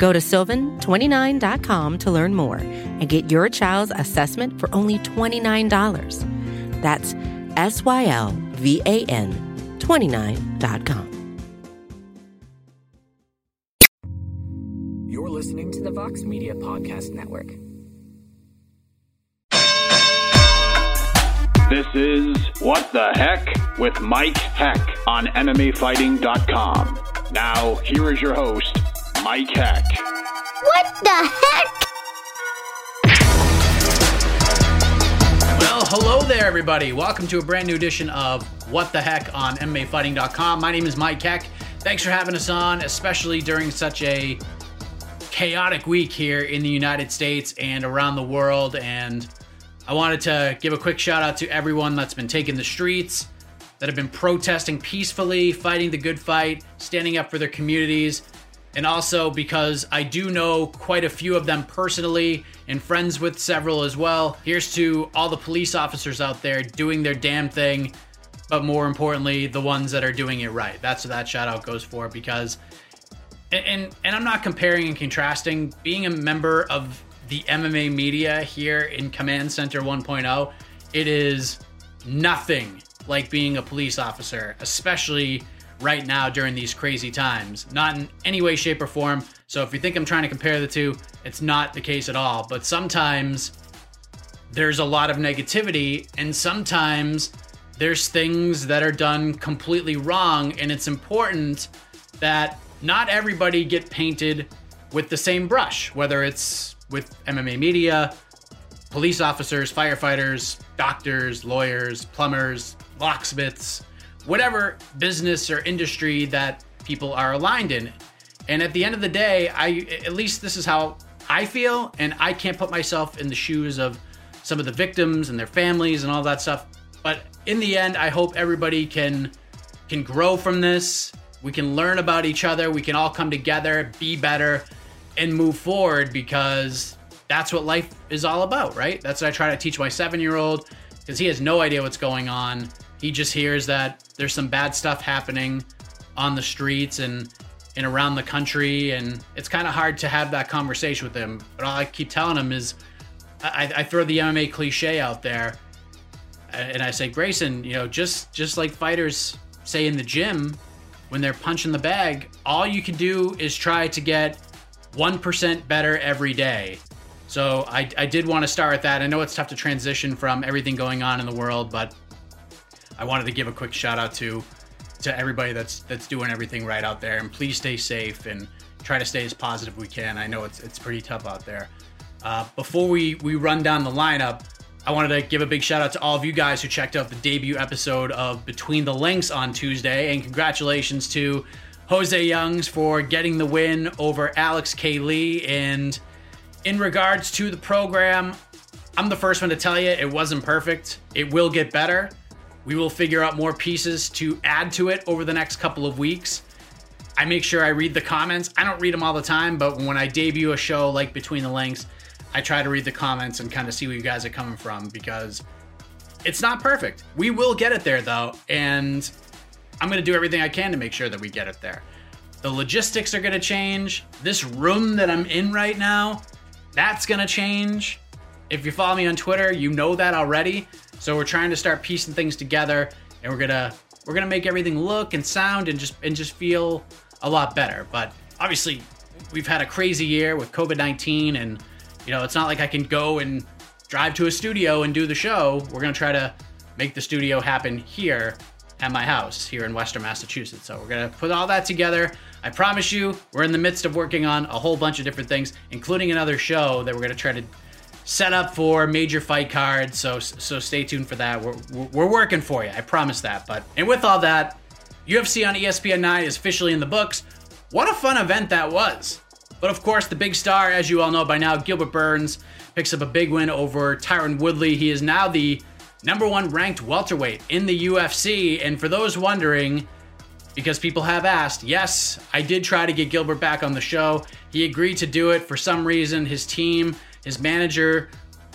Go to sylvan29.com to learn more and get your child's assessment for only $29. That's S Y L V A N 29.com. You're listening to the Vox Media Podcast Network. This is What the Heck with Mike Heck on MMAfighting.com. Now, here is your host, Mike Heck. What the heck? Well, hello there, everybody. Welcome to a brand new edition of What the Heck on MMAfighting.com. My name is Mike Heck. Thanks for having us on, especially during such a chaotic week here in the United States and around the world. And I wanted to give a quick shout out to everyone that's been taking the streets, that have been protesting peacefully, fighting the good fight, standing up for their communities. And also because I do know quite a few of them personally and friends with several as well. Here's to all the police officers out there doing their damn thing, but more importantly, the ones that are doing it right. That's what that shout out goes for because and, and and I'm not comparing and contrasting. Being a member of the MMA media here in Command Center 1.0, it is nothing like being a police officer, especially right now during these crazy times. Not in any way, shape, or form. So if you think I'm trying to compare the two, it's not the case at all. But sometimes there's a lot of negativity, and sometimes there's things that are done completely wrong, and it's important that not everybody get painted with the same brush, whether it's with MMA media, police officers, firefighters, doctors, lawyers, plumbers, locksmiths, whatever business or industry that people are aligned in. And at the end of the day, I at least this is how I feel, and I can't put myself in the shoes of some of the victims and their families and all that stuff. But in the end, I hope everybody can can grow from this. We can learn about each other. We can all come together, be better, and move forward because that's what life is all about, right? That's what I try to teach my seven year old because he has no idea what's going on. He just hears that there's some bad stuff happening on the streets and and around the country, and it's kind of hard to have that conversation with him. But all I keep telling him is, I, I throw the MMA cliche out there, and I say, Grayson, you know, just just like fighters say in the gym when they're punching the bag, all you can do is try to get one percent better every day. So I, I did want to start with that. I know it's tough to transition from everything going on in the world, but I wanted to give a quick shout out to to everybody that's that's doing everything right out there. And please stay safe and try to stay as positive we can. I know it's it's pretty tough out there. Uh, before we we run down the lineup, I wanted to give a big shout out to all of you guys who checked out the debut episode of Between the Links on Tuesday, and congratulations to Jose Youngs for getting the win over Alex K. Lee. And in regards to the program, I'm the first one to tell you it wasn't perfect. It will get better. We will figure out more pieces to add to it over the next couple of weeks. I make sure I read the comments. I don't read them all the time, but when I debut a show like Between the Links, I try to read the comments and kind of see where you guys are coming from because it's not perfect. We will get it there though, and I'm going to do everything I can to make sure that we get it there. The logistics are going to change. This room that I'm in right now, that's going to change. If you follow me on Twitter, you know that already. So we're trying to start piecing things together and we're to we're to make everything look and sound and just and just feel a lot better. But obviously, we've had a crazy year with COVID-19 and you know, it's not like I can go and drive to a studio and do the show. We're to try to make the studio happen here at my house here in Western Massachusetts. So we're to put all that together. I promise you, we're in the midst of working on a whole bunch of different things, including another show that we're to try to set up for major fight cards. So so stay tuned for that. We're we're working for you. I promise that. But and with all that, UFC on ESPN 9 is officially in the books. What a fun event that was. But of course, the big star, as you all know by now, Gilbert Burns picks up a big win over Tyron Woodley. He is now the number one ranked welterweight in the UFC. And for those wondering, because people have asked, yes, I did try to get Gilbert back on the show. He agreed to do it for some reason. His team, his manager,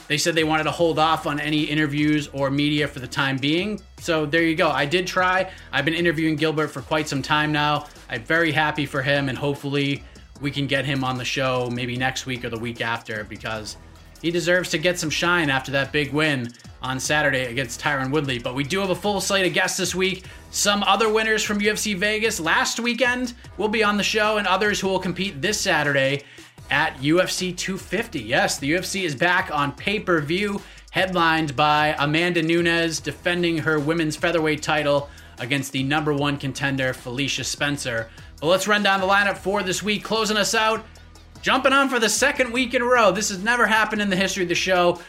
they said they wanted to hold off on any interviews or media for the time being. So there you go. I did try. I've been interviewing Gilbert for quite some time now. I'm very happy for him, and hopefully we can get him on the show maybe next week or the week after because he deserves to get some shine after that big win on Saturday against Tyron Woodley. But we do have a full slate of guests this week. Some other winners from UFC Vegas last weekend will be on the show, and others who will compete this Saturday at UFC 250. Yes, the UFC is back on pay per view, headlined by Amanda Nunes defending her women's featherweight title against the number one contender, Felicia Spencer. But let's run down the lineup for this week, closing us out. Jumping on for the second week in a row. This has never happened in the history of the show.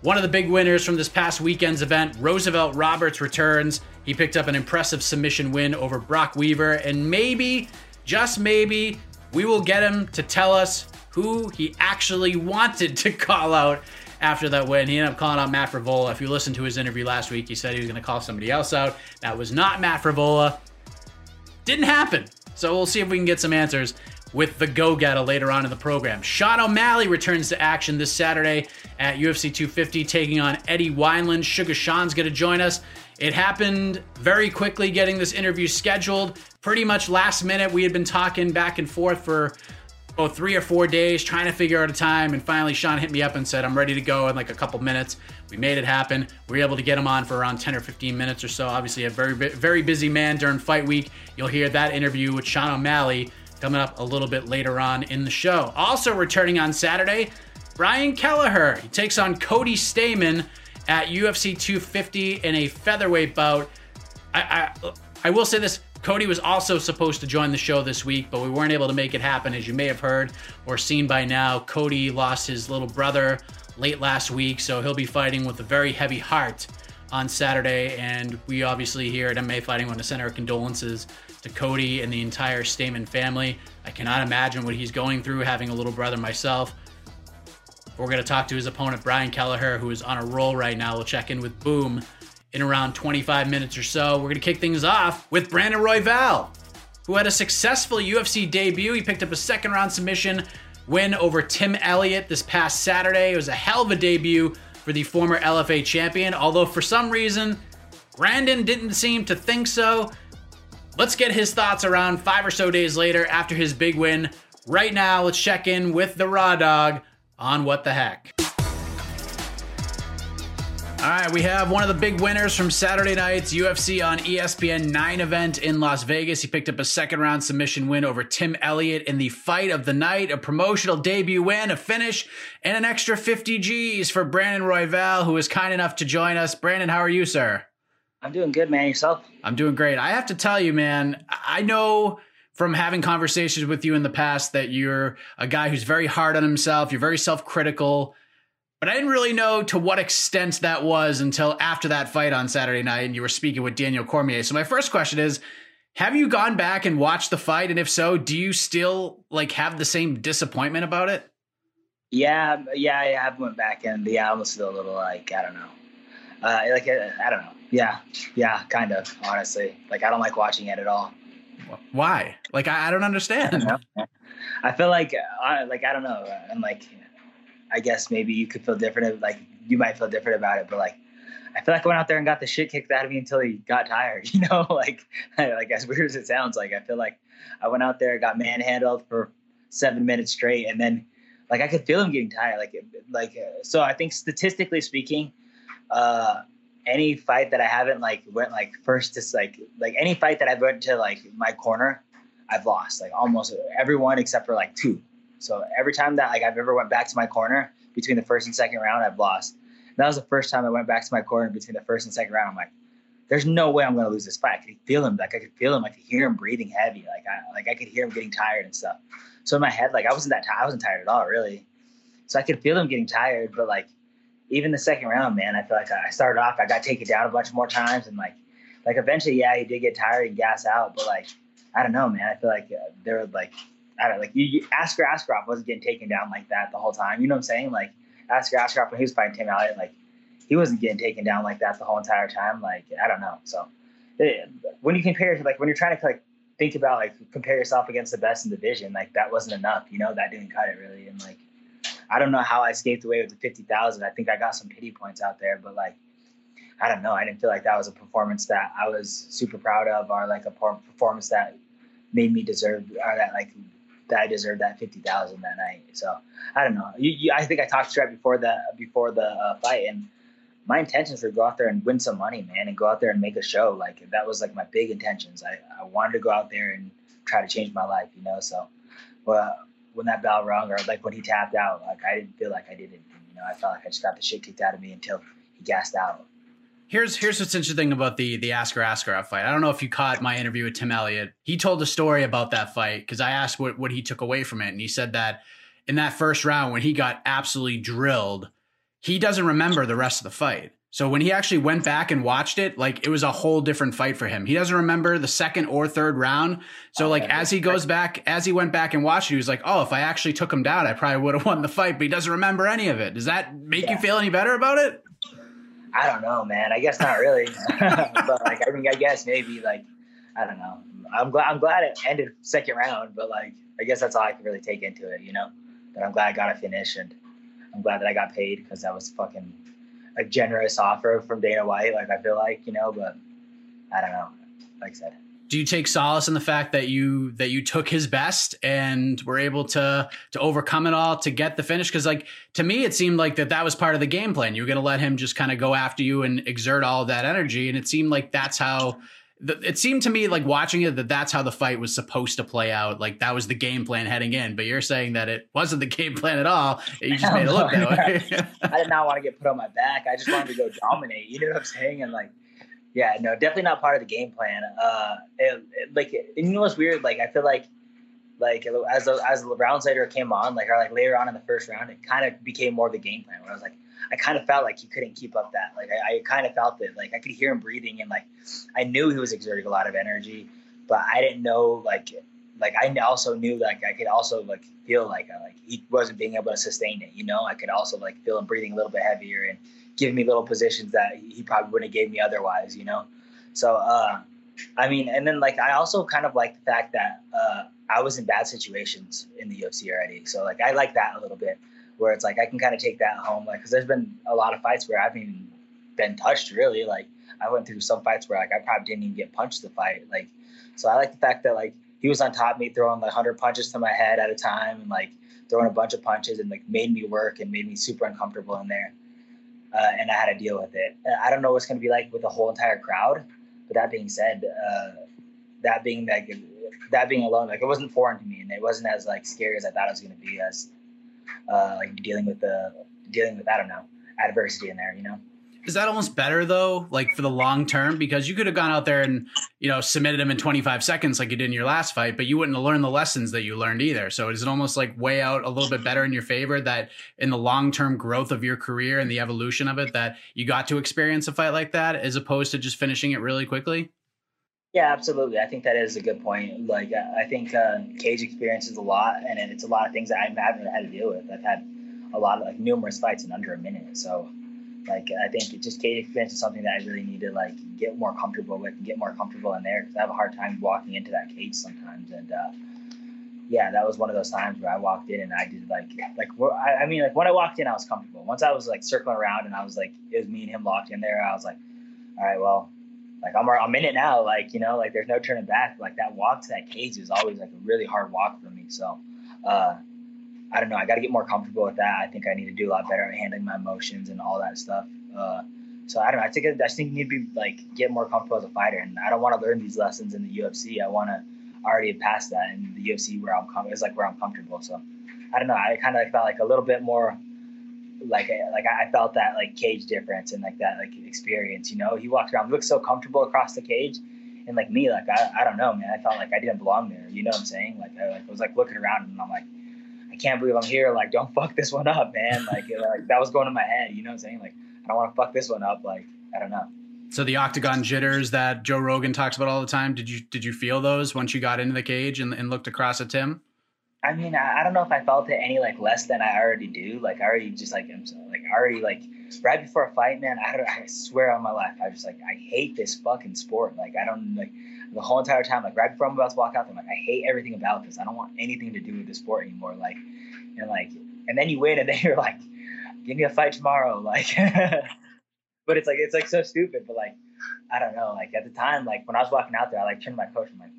One of the big winners from this past weekend's event, Roosevelt Roberts, returns. He picked up an impressive submission win over Brock Weaver, and maybe, just maybe, we will get him to tell us who he actually wanted to call out after that win. He ended up calling out Matt Frevola. If you listened to his interview last week, he said he was going to call somebody else out. That was not Matt Frevola. Didn't happen. So we'll see if we can get some answers with the Go Getter later on in the program. Sean O'Malley returns to action this Saturday at UFC 250, taking on Eddie Wineland. Sugar Sean's going to join us. It happened very quickly getting this interview scheduled. Pretty much last minute, we had been talking back and forth for oh, three or four days trying to figure out a time. And finally, Sean hit me up and said, I'm ready to go in like a couple minutes. We made it happen. We were able to get him on for around 10 or 15 minutes or so. Obviously, a very, very busy man during fight week. You'll hear that interview with Sean O'Malley coming up a little bit later on in the show. Also returning on Saturday, Brian Kelleher. He takes on Cody Stamann at UFC 250 in a featherweight bout. I, I, I will say this. Cody was also supposed to join the show this week, but we weren't able to make it happen. As you may have heard or seen by now, Cody lost his little brother late last week, so he'll be fighting with a very heavy heart on Saturday. And we obviously here at MMA Fighting want to send our condolences to Cody and the entire Stamann family. I cannot imagine what he's going through having a little brother myself. We're going to talk to his opponent, Brian Kelleher, who is on a roll right now. We'll check in with Boom in around 25 minutes or so. We're going to kick things off with Brandon Royval, who had a successful UFC debut. He picked up a second round submission win over Tim Elliott this past Saturday. It was a hell of a debut for the former LFA champion, although for some reason, Brandon didn't seem to think so. Let's get his thoughts around five or so days later after his big win. Right now, let's check in with the Raw Dog on What the Heck. All right, we have one of the big winners from Saturday night's UFC on ESPN 9 event in Las Vegas. He picked up a second round submission win over Tim Elliott in the fight of the night, a promotional debut win, a finish, and an extra 50 G's for Brandon Royval, who was kind enough to join us. Brandon, how are you, sir? I'm doing good, man. Yourself? I'm doing great. I have to tell you, man, I know from having conversations with you in the past that you're a guy who's very hard on himself, you're very self critical. But I didn't really know to what extent that was until after that fight on Saturday night and you were speaking with Daniel Cormier. So my first question is, have you gone back and watched the fight and if so, do you still like have the same disappointment about it? Yeah, yeah, I have went back and yeah, I almost feel a little like I don't know. Uh, like I don't know. Yeah, yeah, kind of. Honestly, like I don't like watching it at all. Why? Like I, I don't understand. I, I feel like uh, like I don't know. I'm like, I guess maybe you could feel different. Like you might feel different about it, but like I feel like I went out there and got the shit kicked out of me until he got tired. You know, like like as weird as it sounds, like I feel like I went out there, got manhandled for seven minutes straight, and then like I could feel him getting tired. Like like uh, so, I think statistically speaking, uh, any fight that I haven't like went like first to like like any fight that I've went to like my corner, I've lost like almost everyone except for like two. So every time that like I've ever went back to my corner between the first and second round, I've lost. And that was the first time I went back to my corner between the first and second round. I'm like, there's no way I'm gonna lose this fight. I could feel him, like I could feel him, I could hear him breathing heavy, like I like I could hear him getting tired and stuff. So in my head, like I wasn't that tired, I wasn't tired at all, really. So I could feel him getting tired, but like even the second round, man, I feel like I started off, I got taken down a bunch more times, and like, like eventually, yeah, he did get tired and gas out, but like, I don't know, man. I feel like uh, there were like I don't know, like you, you Askar Askarov wasn't getting taken down like that the whole time. You know what I'm saying? Like Askar Askarov when he was fighting Tim Elliott, like he wasn't getting taken down like that the whole entire time. Like I don't know. So it, when you compare, like when you're trying to like think about like compare yourself against the best in the division, like that wasn't enough. You know that didn't cut it really. And like I don't know how I escaped away with the fifty thousand. I think I got some pity points out there, but like I don't know. I didn't feel like that was a performance that I was super proud of, or like a performance that made me deserve, or that like that I deserved that fifty thousand that night. So I don't know. You, you, I think I talked to right before the before the uh, fight, and my intentions were to go out there and win some money, man, and go out there and make a show. Like that was like my big intentions. I, I wanted to go out there and try to change my life, you know. So, well, when that bell rung or like when he tapped out, like I didn't feel like I did it. You know, I felt like I just got the shit kicked out of me until he gassed out. Here's here's what's interesting about the the Askar Askarov fight. I don't know if you caught my interview with Tim Elliott. He told a story about that fight because I asked what what he took away from it, and he said that in that first round when he got absolutely drilled, he doesn't remember the rest of the fight. So when he actually went back and watched it, like it was a whole different fight for him. He doesn't remember the second or third round. So oh, like as he goes back, as he went back and watched it, he was like, "Oh, if I actually took him down, I probably would have won the fight." But he doesn't remember any of it. Does that make yeah. you feel any better about it? I don't know, man. I guess not really. but like, I mean, I guess maybe like, I don't know. I'm glad. I'm glad it ended second round, but like, I guess that's all I can really take into it, you know. But I'm glad I got a finish, and I'm glad that I got paid because that was fucking a generous offer from Dana White. Like I feel like you know, but I don't know. Like I said. Do you take solace in the fact that you that you took his best and were able to to overcome it all to get the finish? Because like to me, it seemed like that that was part of the game plan. You were going to let him just kind of go after you and exert all that energy, and it seemed like that's how it seemed to me like watching it that that's how the fight was supposed to play out. Like that was the game plan heading in. But you're saying that it wasn't the game plan at all. You just made it look that way. I did not want to get put on my back. I just wanted to go dominate. You know what I'm saying? And like, yeah, no, definitely not part of the game plan. Uh, it, it, like, you know what's weird? Like, I feel like, like as the, as the rounds later came on, like, or like later on in the first round, it kind of became more of the game plan. Where I was like, I kind of felt like he couldn't keep up that. Like I, I kind of felt it. Like I could hear him breathing, and like I knew he was exerting a lot of energy, but I didn't know like like I also knew like I could also like feel like uh, like he wasn't being able to sustain it. You know, I could also like feel him breathing a little bit heavier and giving me little positions that he probably wouldn't have gave me otherwise. You know, so uh, I mean, and then like I also kind of like the fact that uh, I was in bad situations in the UFC already. So like I like that a little bit where it's like I can kind of take that home, like because there's been a lot of fights where I haven't even been touched really. Like I went through some fights where like I probably didn't even get punched the fight. Like so I like the fact that like he was on top of me throwing like hundred punches to my head at a time and like throwing a bunch of punches and like made me work and made me super uncomfortable in there. Uh, and I had to deal with it. I don't know what's going to be like with the whole entire crowd. But that being said, uh, that being like that being alone, like it wasn't foreign to me, and it wasn't as like scary as I thought it was going to be. As uh, like dealing with the dealing with I don't know adversity in there, you know. Is that almost better though, like for the long term? Because you could have gone out there and you know submitted him in 25 seconds like you did in your last fight, but you wouldn't have learned the lessons that you learned either. So is it almost like way out a little bit better in your favor that in the long term growth of your career and the evolution of it that you got to experience a fight like that as opposed to just finishing it really quickly? Yeah, absolutely. I think that is a good point. Like, I think uh, cage experiences a lot, and it's a lot of things that I haven't had to deal with. I've had a lot of like numerous fights in under a minute. So, like, I think it just cage experience is something that I really need to like get more comfortable with and get more comfortable in there because I have a hard time walking into that cage sometimes. And uh, yeah, that was one of those times where I walked in and I did like like I mean like when I walked in I was comfortable. Once I was like circling around and I was like it was me and him locked in there. I was like, all right, well like I'm I'm in it now. Like you know, like there's no turning back. Like that walk to that cage is always like a really hard walk for me. So uh, I don't know. I got to get more comfortable with that. I think I need to do a lot better at handling my emotions and all that stuff. Uh, so I don't know. I think I think you need to be like get more comfortable as a fighter, and I don't want to learn these lessons in the UFC. I want to already pass that in the UFC where I'm com- is like where I'm comfortable. So I don't know. I kind of felt like a little bit more like like I felt that like cage difference and like that like experience. You know, he walked around, looked so comfortable across the cage, and like me, like I, I don't know, man. I felt like I didn't belong there. You know what I'm saying? Like I, like, was like looking around and I'm like, I can't believe I'm here. Like don't fuck this one up, man. Like like that was going in my head. You know what I'm saying? Like I don't want to fuck this one up. Like I don't know. So the octagon jitters that Joe Rogan talks about all the time, did you did you feel those once you got into the cage and, and looked across at Tim? I mean, I, I don't know if I felt it any like less than I already do. Like I already just like I'm so, like I already like right before a fight, man. I don't, I swear on my life, I just like I hate this fucking sport. Like I don't like the whole entire time. Like right before I'm about to walk out, I'm like I hate everything about this. I don't want anything to do with the sport anymore. Like and like and then you win, and then you're like, give me a fight tomorrow. Like, but it's like it's like so stupid. But like I don't know. Like at the time, like when I was walking out there, I like turned to my coach. I'm like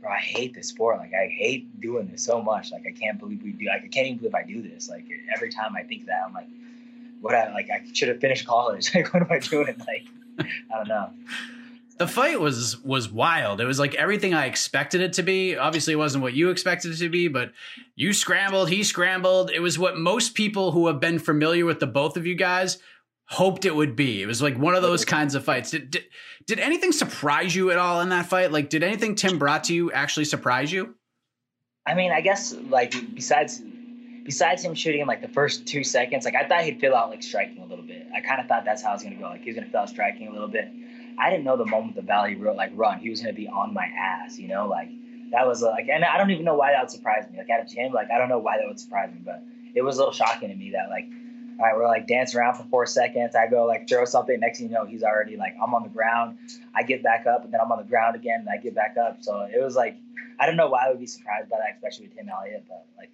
bro, I hate this sport. Like, I hate doing this so much. Like, I can't believe we do. Like, I can't even believe I do this. Like, every time I think that, I'm like, what? I like, I should have finished college. Like, what am I doing? Like, I don't know. The fight was was wild. It was like everything I expected it to be. Obviously, it wasn't what you expected it to be, but you scrambled, he scrambled. It was what most people who have been familiar with the both of you guys hoped it would be. It was like one of those kinds of fights. Did, did, did anything surprise you at all in that fight? Like, did anything Tim brought to you actually surprise you? I mean, I guess like besides besides him shooting in like the first two seconds, like I thought he'd fill out like striking a little bit. I kind of thought that's how it was gonna go. Like he was gonna fill out striking a little bit. I didn't know the moment the Valley wrote like run, he was gonna be on my ass. You know, like that was like, and I don't even know why that would surprise me. Like at a gym, like I don't know why that would surprise me, but it was a little shocking to me that like all right, we're like dancing around for four seconds. I go like throw something. Next thing you know, he's already like I'm on the ground. I get back up, and then I'm on the ground again, and I get back up. So it was like I don't know why I would be surprised by that, especially with Tim Elliott, but like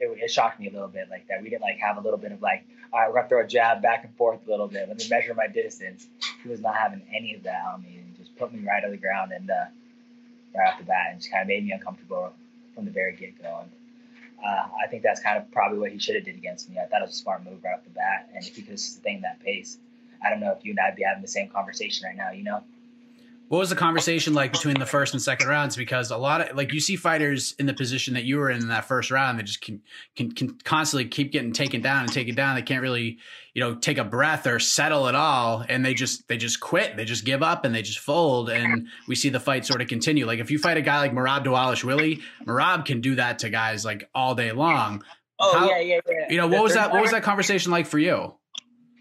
it, it shocked me a little bit like that. We didn't like have a little bit of like all right, we're gonna throw a jab back and forth a little bit. Let me measure my distance. He was not having any of that on me, and just put me right on the ground and uh, right off the bat, and just kind of made me uncomfortable from the very get go. And uh, I think that's kind of probably what he should have did against me. I thought it was a smart move right off the bat, and if he could sustain that pace, I don't know if you and I'd be having the same conversation right now. You know. What was the conversation like between the first and second rounds? Because a lot of like you see fighters in the position that you were in in that first round, they just can can, can constantly keep getting taken down and taken down. They can't really you know take a breath or settle at all, and they just they just quit. They just give up and they just fold. And we see the fight sort of continue. Like if you fight a guy like Merab Dvalishvili, Merab can do that to guys like all day long. Oh How, yeah, yeah, yeah. You know what was that? What was that conversation like for you?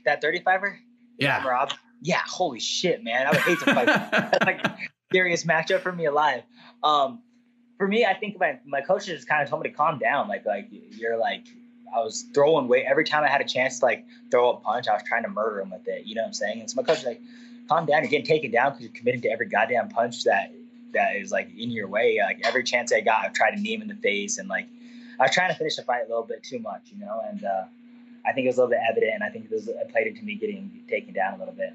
That thirty fiver. Yeah, Merab yeah, holy shit, man. I would hate to fight. That's like scariest matchup for me alive. Um, for me, I think my, my coach just kind of told me to calm down. Like, like you're like, I was throwing weight every time I had a chance to like throw a punch. I was trying to murder him with it. You know what I'm saying? And so my coach was like, calm down. You're getting taken down because you're committed to every goddamn punch that that is like in your way. Like every chance I got, I tried to knee him in the face and like I was trying to finish the fight a little bit too much, you know. And uh, I think it was a little bit evident, and I think it was it played into me getting taken down a little bit.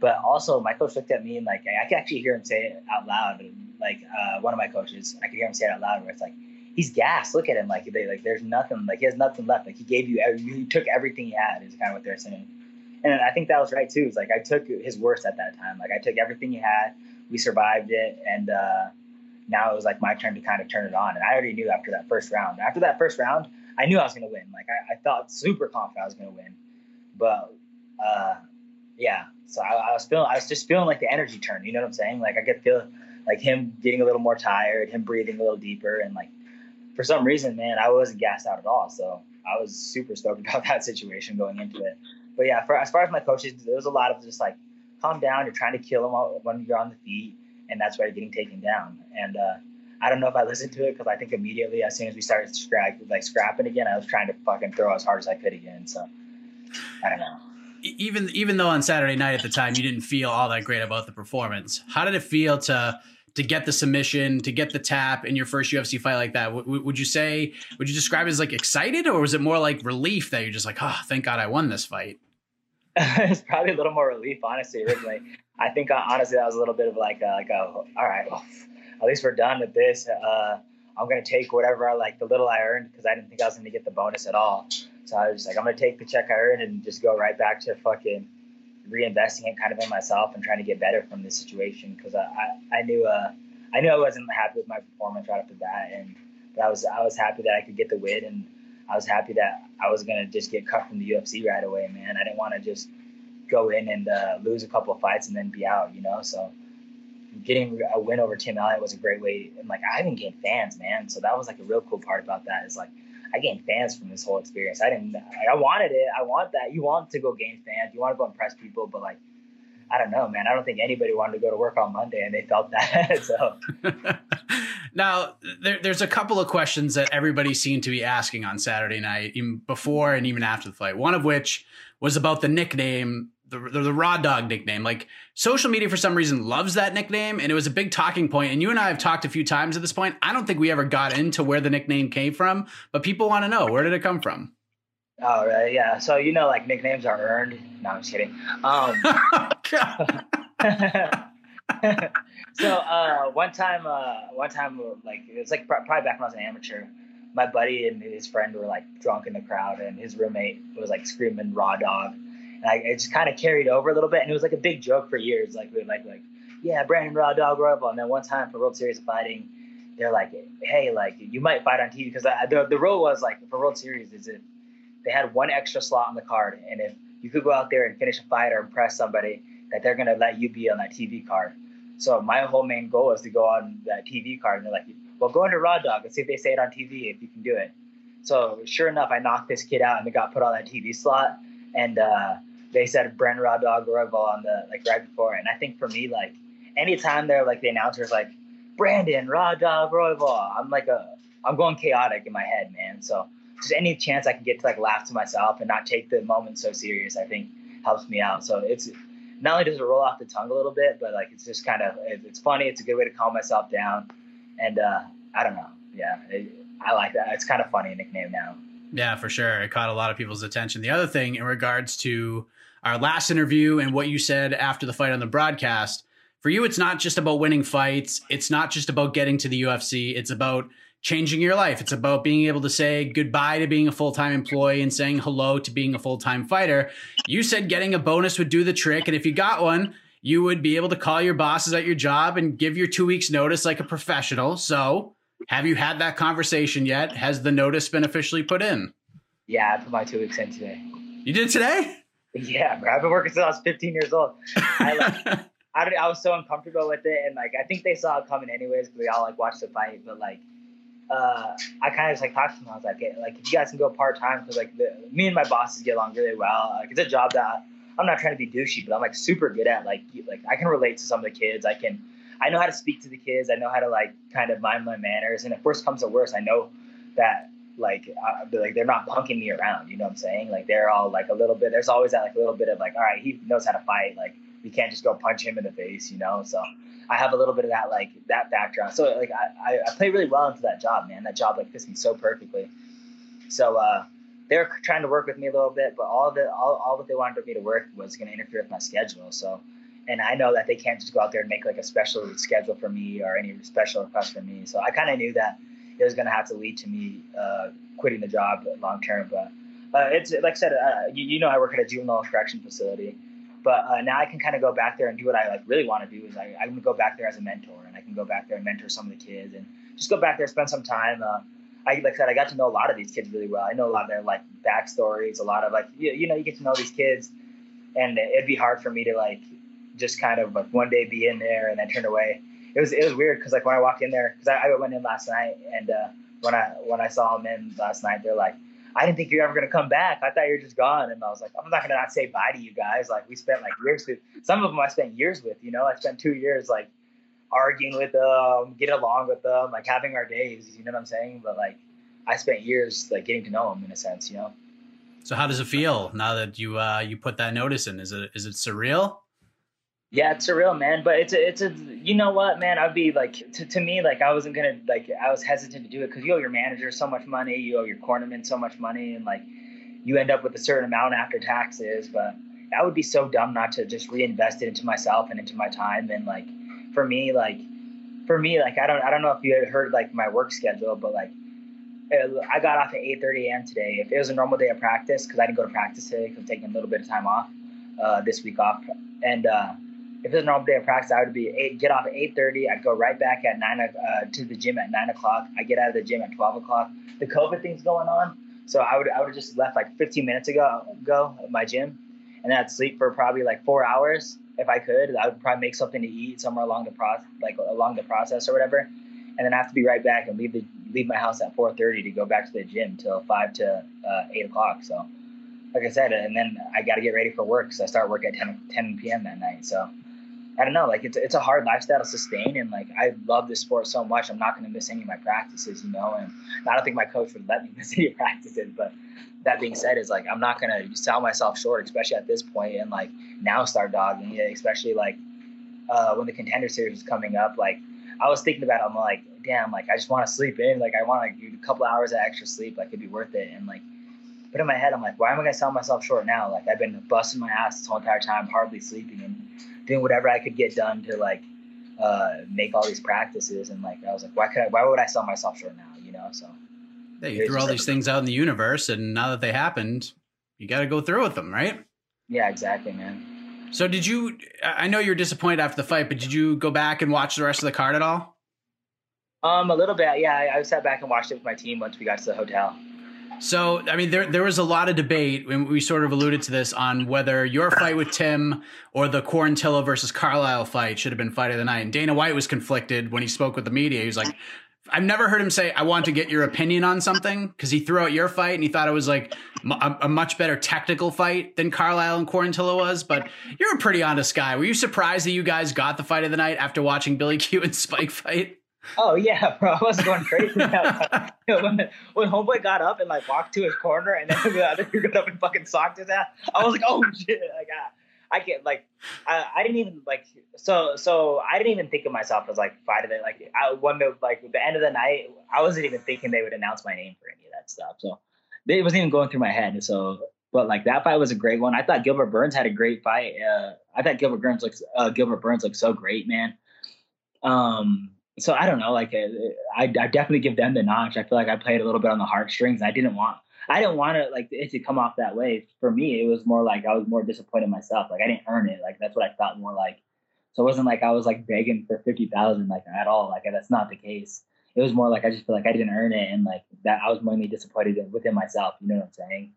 But also, my coach looked at me and like I could actually hear him say it out loud. Like uh, one of my coaches, I could hear him say it out loud. Where it's like, he's gassed. Look at him. Like they like there's nothing. Like he has nothing left. Like he gave you. He took everything he had. Is kind of what they're saying. And I think that was right too. It's like I took his worst at that time. Like I took everything he had. We survived it, and uh, now it was like my turn to kind of turn it on. And I already knew after that first round. After that first round, I knew I was going to win. Like I, I thought super confident I was going to win. But uh, yeah, so I, I, was feeling, I was just feeling like the energy turn. You know what I'm saying? Like I could feel like him getting a little more tired, him breathing a little deeper, and like for some reason, man, I wasn't gassed out at all. So I was super stoked about that situation going into it. But yeah, for as far as my coaches, there was a lot of just like, calm down. You're trying to kill him when you're on the feet, and that's why you're getting taken down. And uh, I don't know if I listened to it because I think immediately as soon as we started like scrapping again, I was trying to fucking throw as hard as I could again. So I don't know even even though on Saturday night at the time you didn't feel all that great about the performance, how did it feel to to get the submission, to get the tap in your first UFC fight like that? W- would you say would you describe it as like excited, or was it more like relief that you're just like, oh, thank God I won this fight? it's probably a little more relief, honestly. Originally, I think uh, honestly that was a little bit of like a, like a all right, well, at least we're done with this. Uh, I'm gonna take whatever I like the little I earned because I didn't think I was gonna get the bonus at all. So I was like, I'm gonna take the check I earned and just go right back to fucking reinvesting it kind of in myself and trying to get better from this situation because I, I, I knew uh I knew I wasn't happy with my performance right the bat and but I was I was happy that I could get the win and I was happy that I was gonna just get cut from the UFC right away, man. I didn't want to just go in and uh, lose a couple of fights and then be out, you know. So getting a win over Tim Elliott was a great way. And like I even gained fans, man. So that was like a real cool part about that is like I gained fans from this whole experience. I didn't. like I wanted it. I want that. You want to go gain fans. You want to go impress people, but like, I don't know, man. I don't think anybody wanted to go to work on Monday, and they felt that. so. Now, there, there's a couple of questions that everybody seemed to be asking on Saturday night, even before and even after the fight. One of which was about the nickname, the, the, the Raw Dog nickname. Like social media, for some reason, loves that nickname, and it was a big talking point. And you and I have talked a few times at this point. I don't think we ever got into where the nickname came from, but people want to know where did it come from. Oh, right, yeah. So you know, like nicknames are earned. No, I'm just kidding. Um, so uh, one time, uh, one time, like it was like probably back when I was an amateur. My buddy and his friend were like drunk in the crowd, and his roommate was like screaming "raw dog," it just kind of carried over a little bit, and it was like a big joke for years. Like we were like like, yeah, Brandon Raw Dog Royval, and then one time for World Series of Fighting, they're like, hey, like you might fight on TV because the the rule was like for World Series is if they had one extra slot on the card, and if you could go out there and finish a fight or impress somebody, that they're gonna let you be on that TV card. So my whole main goal was to go on that TV card, and they're like, "Well, go into Raw Dog and see if they say it on TV if you can do it." So sure enough, I knocked this kid out, and it got put on that TV slot, and uh, they said Brandon Raw Dog Royval on the like right before. And I think for me, like anytime they're like the announcers like Brandon Raw Dog Royval, I'm like a I'm going chaotic in my head, man. So just any chance I can get to like laugh to myself and not take the moment so serious, I think helps me out. So it's not only does it roll off the tongue a little bit, but like it's just kind of it's funny. It's a good way to calm myself down, and uh, I don't know. Yeah, it, I like that. It's kind of funny nickname now. Yeah, for sure. It caught a lot of people's attention. The other thing in regards to our last interview and what you said after the fight on the broadcast, for you, it's not just about winning fights. It's not just about getting to the UFC. It's about changing your life. It's about being able to say goodbye to being a full time employee and saying hello to being a full time fighter. You said getting a bonus would do the trick. And if you got one, you would be able to call your bosses at your job and give your two weeks' notice like a professional. So, have you had that conversation yet? Has the notice been officially put in? Yeah, I put my two weeks in today. You did today? Yeah, bro. I've been working since I was 15 years old. I, like, I, I was so uncomfortable with it, and like I think they saw it coming anyways we all like watched the fight. But like uh, I kind of just like talked to them. I was like, hey, like if you guys can go part time, because like the, me and my bosses get along really well. Like it's a job that I'm not trying to be douchey, but I'm like super good at. Like like I can relate to some of the kids. I can I know how to speak to the kids. I know how to like kind of mind my manners. And if worst comes to worst, I know that like uh, like they're not punking me around. You know what I'm saying? Like they're all like a little bit. There's always that like a little bit of like, all right, he knows how to fight. Like we can't just go punch him in the face. You know, so I have a little bit of that like that background. So like I, I, play really well into that job, man. That job like fits me so perfectly. So uh, they're trying to work with me a little bit, but all it, all, all that they wanted me to work was going to interfere with my schedule. So, and I know that they can't just go out there and make like a special schedule for me or any special request for me. So I kind of knew that it was going to have to lead to me uh, quitting the job long term. But uh, it's like I said, uh, you, you know, I work at a juvenile correction facility. But uh, now I can kind of go back there and do what I like really want to do is I, I can go back there as a mentor and I can go back there and mentor some of the kids and just go back there spend some time. Uh, I like I said I got to know a lot of these kids really well. I know a lot of their like backstories, a lot of like you, you know you get to know these kids, and it'd be hard for me to like just kind of like one day be in there and then turn away. It was it was weird because like when I walked in there because I, I, went in last night and uh, when I when I saw them in last night they're like I didn't think you're ever gonna come back. I thought you were just gone. And I was like, I'm not gonna not say bye to you guys. Like we spent like years with some of them I spent years with, you know, I spent two years like arguing with them, getting along with them, like having our days, you know what I'm saying? But like I spent years like getting to know them in a sense, you know. So how does it feel now that you uh you put that notice in? Is it is it surreal? Yeah, it's surreal, man. But it's a, it's a, you know what, man? I'd be like, to, to me, like I wasn't gonna, like I was hesitant to do it because you owe your manager so much money, you owe your cornerman so much money, and like you end up with a certain amount after taxes. But that would be so dumb not to just reinvest it into myself and into my time. And like for me, like for me, like I don't, I don't know if you heard like my work schedule, but like I got off at 8:30 a.m. today. If it was a normal day of practice, because I didn't go to practice today, because I'm taking a little bit of time off uh, this week off, and uh, if it's a normal day of practice, I would be eight, get off at eight thirty. I'd go right back at nine uh, to the gym at nine o'clock. I get out of the gym at twelve o'clock. The COVID thing's going on, so I would I would have just left like fifteen minutes ago go at my gym, and then I'd sleep for probably like four hours if I could. I would probably make something to eat somewhere along the process, like along the process or whatever, and then I have to be right back and leave the leave my house at four thirty to go back to the gym till five to uh, eight o'clock. So. Like I said, and then I got to get ready for work, so I start work at 10, 10 p.m. that night. So I don't know, like it's it's a hard lifestyle to sustain, and like I love this sport so much, I'm not going to miss any of my practices, you know. And I don't think my coach would let me miss any practices, but that being said, is like I'm not going to sell myself short, especially at this point, and like now start dogging it, especially like uh, when the contender series is coming up. Like I was thinking about, it, I'm like, damn, like I just want to sleep in, like I want a couple hours of extra sleep, like it'd be worth it, and like. But in my head, I'm like, why am I gonna sell myself short now? Like I've been busting my ass this whole entire time, hardly sleeping, and doing whatever I could get done to like uh, make all these practices. And like I was like, why could I, why would I sell myself short now? You know, so. Yeah, you threw all these things out in the universe, and now that they happened, you got to go through with them, right? Yeah, exactly, man. So did you? I know you're disappointed after the fight, but did you go back and watch the rest of the card at all? Um, a little bit. Yeah, I, I sat back and watched it with my team once we got to the hotel. So, I mean, there there was a lot of debate, and we sort of alluded to this on whether your fight with Tim or the Quarantillo versus Carlyle fight should have been fight of the night. And Dana White was conflicted when he spoke with the media. He was like, I've never heard him say, I want to get your opinion on something because he threw out your fight and he thought it was like a, a, much better technical fight than Carlyle and Quarantillo was. But you're a pretty honest guy. Were you surprised that you guys got the fight of the night after watching Billy Q and Spike fight? Oh yeah, bro, I was going crazy. when, when homeboy got up and like walked to his corner, and then the other dude got up and fucking socked his ass, I was like, oh shit, like I, I get like, I, I didn't even like, so so I didn't even think of myself as like fight of it. Like I when the like the end of the night, I wasn't even thinking they would announce my name for any of that stuff. So it wasn't even going through my head. So, but like that fight was a great one. I thought Gilbert Burns had a great fight. Uh, I thought Gilbert Burns looks uh, Gilbert Burns looks so great, man. Um so I don't know. Like uh, I, I definitely give them the notch. I feel like I played a little bit on the heartstrings. I didn't want, I didn't want it like it to come off that way. For me, it was more like I was more disappointed myself. Like I didn't earn it. Like that's what I felt more like. So it wasn't like I was like begging for fifty thousand like at all. Like that's not the case. It was more like I just feel like I didn't earn it, and like that I was mainly disappointed within myself. You know what I'm saying?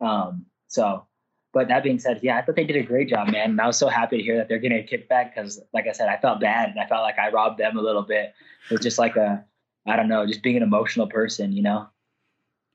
Um. So but that being said, yeah, I thought they did a great job, man. And I was so happy to hear that they're getting a kickback because, like I said, I felt bad and I felt like I robbed them a little bit. It was just like a, I don't know, just being an emotional person, you know?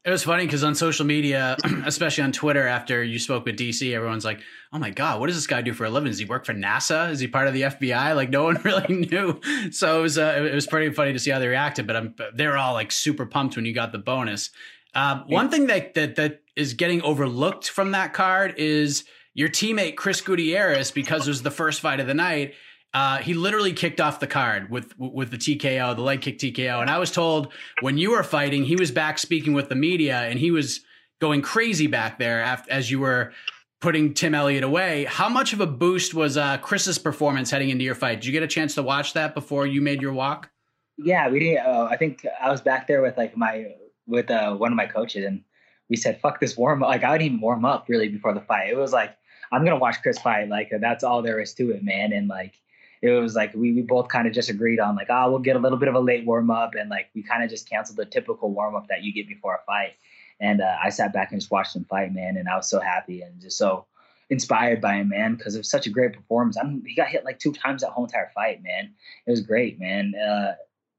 It was funny because on social media, especially on Twitter, after you spoke with DC, everyone's like, "Oh my god, what does this guy do for a living? Does he work for NASA? Is he part of the FBI?" Like no one really knew. So it was uh, it was pretty funny to see how they reacted. But I'm, they're all like super pumped when you got the bonus. Um, one thing that that that is getting overlooked from that card is your teammate Chris Gutierrez because it was the first fight of the night. Uh, he literally kicked off the card with with the TKO, the leg kick TKO. And I was told when you were fighting, he was back speaking with the media, and he was going crazy back there after, as you were putting Tim Elliott away. How much of a boost was uh, Chris's performance heading into your fight? Did you get a chance to watch that before you made your walk? Yeah, we didn't. Uh, I think I was back there with like my with uh, one of my coaches, and we said, "Fuck this warm up." Like I didn't even warm up really before the fight. It was like I'm gonna watch Chris fight. Like that's all there is to it, man. And like it was like we, we both kind of just agreed on like, oh, we'll get a little bit of a late warm up, and like we kind of just canceled the typical warm up that you get before a fight. And uh, I sat back and just watched him fight, man, and I was so happy and just so inspired by him, man, because it was such a great performance. I mean, he got hit like two times that whole entire fight, man. It was great, man. Uh,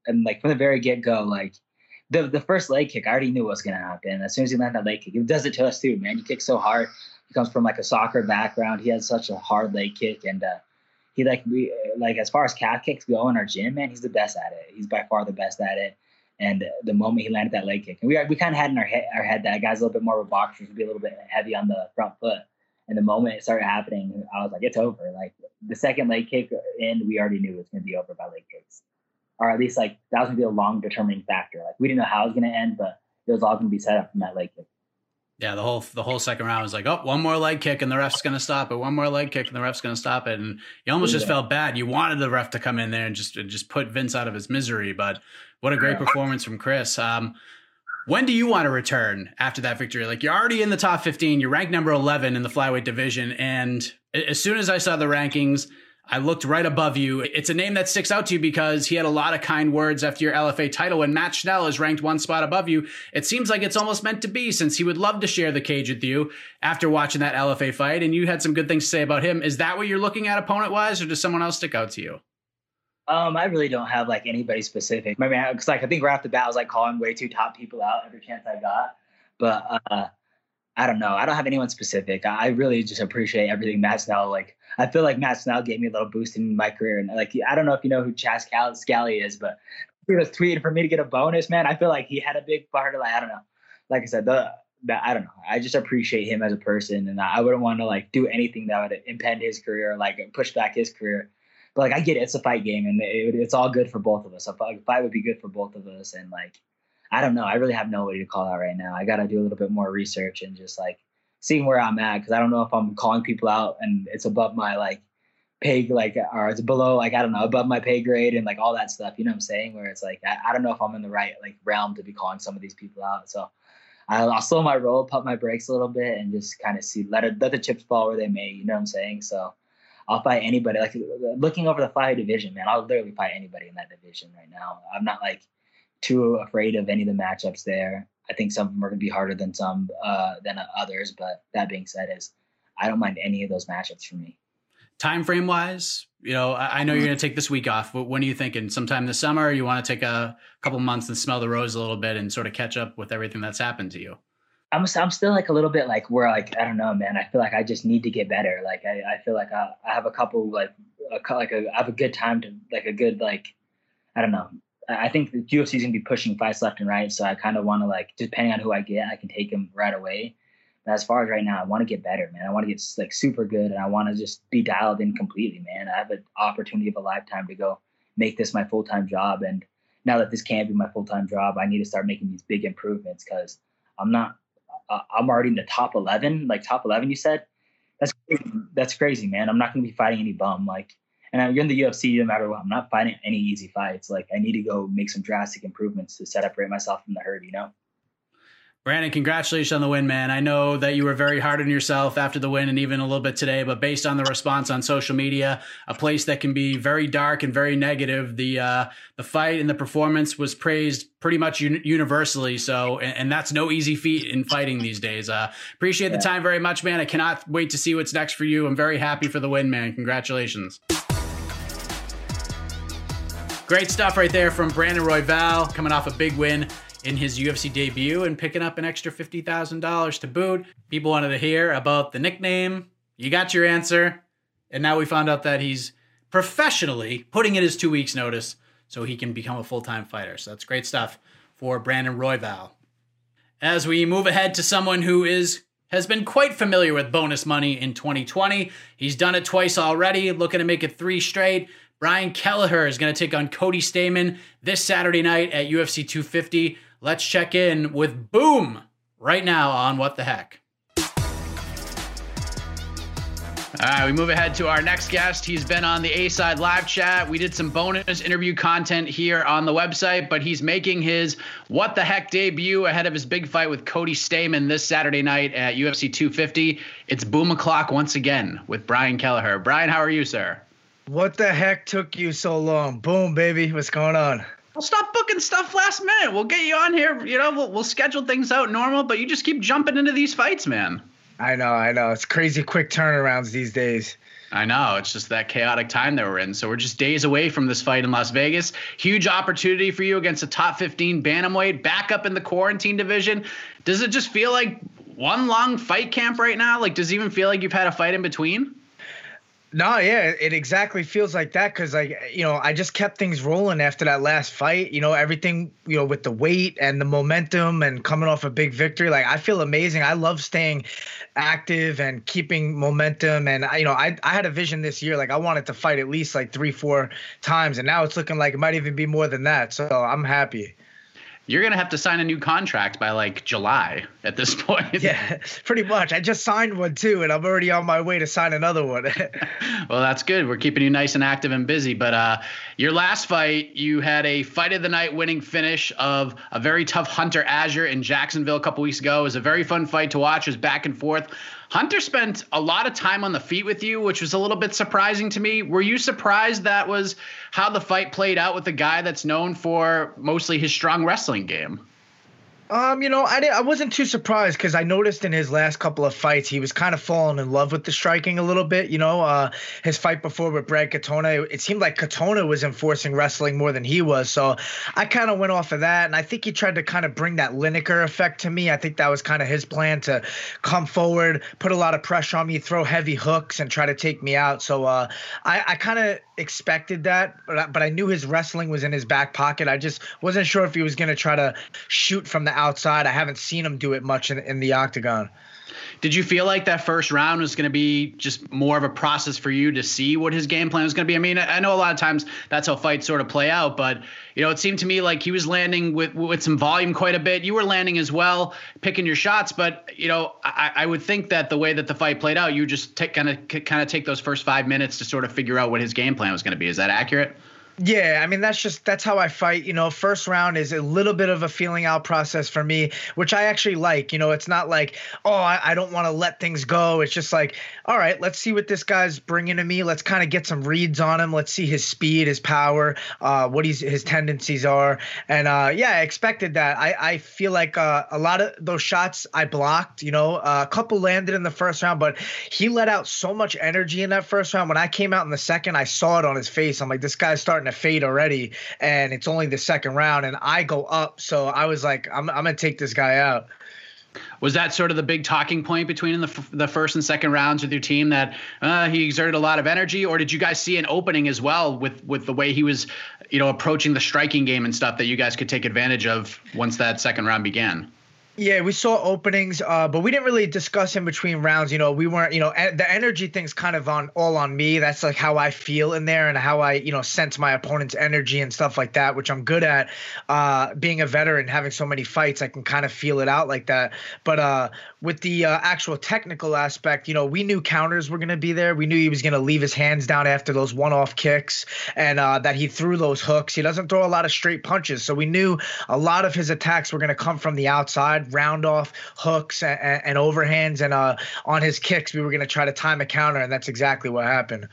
and like from the very get go, like the the first leg kick, I already knew what was gonna happen. As soon as he landed that leg kick, he does it to us too, man. He kicks so hard. He comes from like a soccer background. He has such a hard leg kick, and uh, he like we like as far as calf kicks go in our gym, man, he's the best at it. He's by far the best at it. And the moment he landed that leg kick, and we we kind of had in our head our head that guy's a little bit more of a boxer, to be a little bit heavy on the front foot. And the moment it started happening, I was like, it's over. Like the second leg kick in, we already knew it was going to be over by leg kicks or at least like that was gonna be a long determining factor. Like we didn't know how it was gonna end, but it was all gonna be set up from that leg kick. Yeah, the whole the whole second round was like, oh, one more leg kick and the ref's gonna stop it. One more leg kick and the ref's gonna stop it. And you almost yeah. just felt bad. You wanted the ref to come in there and just just put Vince out of his misery. But what a great yeah. performance from Chris. Um, when do you want to return after that victory? Like you're already in the top 15, you're ranked number 11 in the flyweight division, and as soon as I saw the rankings, I looked right above you. It's a name that sticks out to you because he had a lot of kind words after your LFA title. When Matt Schnell is ranked one spot above you, it seems like it's almost meant to be since he would love to share the cage with you after watching that LFA fight. And you had some good things to say about him. Is that what you're looking at opponent wise, or does someone else stick out to you? Um, I really don't have like anybody specific. I mean, because like I think right off the bat, I was like calling way too top people out every chance I got. But uh, I don't know. I don't have anyone specific. I really just appreciate everything Matt Schnell. Like I feel like Matt Schnell gave me a little boost in my career, and like I don't know if you know who Chaz Scally is, but he was tweeting for me to get a bonus. Man, I feel like he had a big part of like I don't know. Like I said, the that I don't know. I just appreciate him as a person, and I wouldn't want to like do anything that would impede his career, like push back his career. But like I get it, it's a fight game, and it, it's all good for both of us. A fight would be good for both of us, and like I don't know. I really have nobody to call out right now. I got to do a little bit more research and just like seeing where I'm at because I don't know if I'm calling people out and it's above my like pay like or it's below like I don't know above my pay grade and like all that stuff. You know what I'm saying? Where it's like I, I don't know if I'm in the right like realm to be calling some of these people out. So I'll, I'll slow my roll, pump my brakes a little bit, and just kind of see let it let the chips fall where they may. You know what I'm saying? So I'll fight anybody. Like looking over the fire division, man, I'll literally fight anybody in that division right now. I'm not like too afraid of any of the matchups there. I think some of them are going to be harder than some uh, than others. But that being said, is I don't mind any of those matchups for me. Time frame wise, you know, I, I know you're going to take this week off. But when are you thinking? Sometime this summer? you want to take a couple months and smell the rose a little bit and sort of catch up with everything that's happened to you? I'm I'm still like a little bit like where like I don't know, man. I feel like I just need to get better. Like I, I feel like I, I have a couple like a, like a, I have a good time to like a good like I don't know. I think the UFC is gonna be pushing fights left and right, so I kind of want to like depending on who I get, I can take them right away. But as far as right now, I want to get better, man. I want to get like super good, and I want to just be dialed in completely, man. I have an opportunity of a lifetime to go make this my full time job, and now that this can't be my full time job, I need to start making these big improvements because I'm not I'm already in the top 11, like top 11, you said. That's that's crazy, man. I'm not going to be fighting any bum. Like, and you're in the UFC, no matter what. I'm not fighting any easy fights. Like, I need to go make some drastic improvements to separate myself from the herd. You know. Brandon, congratulations on the win, man. I know that you were very hard on yourself after the win and even a little bit today, but based on the response on social media, a place that can be very dark and very negative, the uh, the fight and the performance was praised pretty much un- universally. So, and, and, that's no easy feat in fighting these days. Uh, appreciate yeah. the time very much, man. I cannot wait to see what's next for you. I'm very happy for the win, man. Congratulations. Great stuff right there from Brandon Royval coming off a big win in his UFC debut and picking up an extra $50,000 to boot. People wanted to hear about the nickname. You got your answer. And now we found out that he's professionally putting in his two weeks' notice so he can become a full time fighter. So that's great stuff for Brandon Royval. As we move ahead to someone who is has been quite familiar with bonus money in 2020. He's done it twice already, looking to make it three straight. Brian Kelleher is going to take on Cody Stamann this Saturday night at UFC 250. Let's check in with Boom right now on What the Heck. All right, we move ahead to our next guest. He's been on the A Side live chat. We did some bonus interview content here on the website, but he's making his What the Heck debut ahead of his big fight with Cody Stamann this Saturday night at UFC 250. It's Boom O'Clock once again with Brian Kelleher. Brian, how are you, sir? What the heck took you so long? Boom, baby. What's going on? We'll stop booking stuff last minute. We'll get you on here. You know, we'll, we'll schedule things out normal, but you just keep jumping into these fights, man. I know, I know. It's crazy quick turnarounds these days. I know. It's just that chaotic time that we're in. So we're just days away from this fight in Las Vegas. Huge opportunity for you against a top 15 bantamweight, back up in the quarantine division. Does it just feel like one long fight camp right now? Like, does it even feel like you've had a fight in between? No, yeah, it exactly feels like that because, like, you know, I just kept things rolling after that last fight. You know, everything, you know, with the weight and the momentum and coming off a big victory. Like, I feel amazing. I love staying active and keeping momentum. And, you know, I, I had a vision this year. Like, I wanted to fight at least like three, four times. And now it's looking like it might even be more than that. So I'm happy you're gonna have to sign a new contract by like July at this point. Yeah, pretty much. I just signed one too, and I'm already on my way to sign another one. well, that's good. We're keeping you nice and active and busy. But uh, your last fight, you had a fight of the night winning finish of a very tough Hunter Azure in Jacksonville a couple weeks ago. It was a very fun fight to watch. It was back and forth. Hunter spent a lot of time on the feet with you, which was a little bit surprising to me. Were you surprised that was how the fight played out with a guy that's known for mostly his strong wrestling game? Um, you know, I I wasn't too surprised because I noticed in his last couple of fights he was kind of falling in love with the striking a little bit. You know, uh, his fight before with Brad Katona, it seemed like Katona was enforcing wrestling more than he was. So I kind of went off of that, and I think he tried to kind of bring that Lineker effect to me. I think that was kind of his plan to come forward, put a lot of pressure on me, throw heavy hooks, and try to take me out. So uh, I, I kind of expected that, but I, but I knew his wrestling was in his back pocket. I just wasn't sure if he was going to try to shoot from the outside. I haven't seen him do it much in, in the octagon. Did you feel like that first round was going to be just more of a process for you to see what his game plan was going to be? I mean, I know a lot of times that's how fights sort of play out, but you know, it seemed to me like he was landing with with some volume quite a bit. You were landing as well, picking your shots, but you know, I, I would think that the way that the fight played out, you just kind of kind of take those first five minutes to sort of figure out what his game plan was going to be. Is that accurate? Yeah, I mean that's just that's how I fight. You know, first round is a little bit of a feeling out process for me, which I actually like. You know, it's not like oh I, I don't want to let things go. It's just like all right, let's see what this guy's bringing to me. Let's kind of get some reads on him. Let's see his speed, his power, uh, what he's his tendencies are, and uh, yeah, I expected that. I I feel like uh, a lot of those shots I blocked. You know, a couple landed in the first round, but he let out so much energy in that first round. When I came out in the second, I saw it on his face. I'm like, this guy's starting to fade already, and it's only the second round, and I go up. So I was like, I'm, I'm gonna take this guy out. Was that sort of the big talking point between the, f- the first and second rounds with your team that uh, he exerted a lot of energy, or did you guys see an opening as well with with the way he was, you know, approaching the striking game and stuff that you guys could take advantage of once that second round began? Yeah, we saw openings, uh, but we didn't really discuss in between rounds. You know, we weren't, you know, the energy thing's kind of on all on me. That's like how I feel in there and how I, you know, sense my opponent's energy and stuff like that, which I'm good at. Uh, being a veteran, having so many fights, I can kind of feel it out like that. But uh, with the uh, actual technical aspect, you know, we knew counters were going to be there. We knew he was going to leave his hands down after those one-off kicks, and uh, that he threw those hooks. He doesn't throw a lot of straight punches, so we knew a lot of his attacks were going to come from the outside round off hooks and, and overhands, and uh, on his kicks, we were going to try to time a counter, and that's exactly what happened.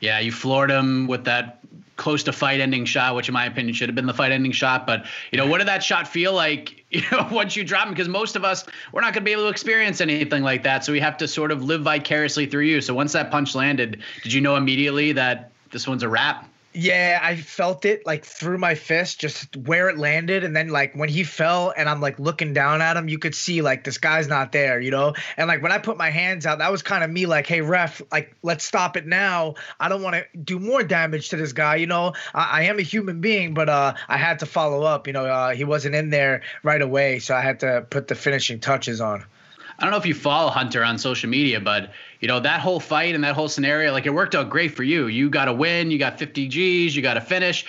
Yeah, you floored him with that close to fight ending shot, which in my opinion should have been the fight ending shot. But you know, what did that shot feel like? You know, once you drop him, because most of us we're not going to be able to experience anything like that, so we have to sort of live vicariously through you. So once that punch landed, did you know immediately that this one's a wrap? Yeah, I felt it like through my fist, just where it landed. And then like when he fell and I'm like looking down at him, you could see like this guy's not there, you know? And like when I put my hands out, that was kind of me like, hey, ref, like let's stop it now. I don't want to do more damage to this guy, you know? I, I, am a human being, but uh I had to follow up, you know, uh, he wasn't in there right away. So I had to put the finishing touches on. I don't know if you follow Hunter on social media, but you know that whole fight and that whole scenario, like it worked out great for you. You got a win, you got 50 G's, you got a finish.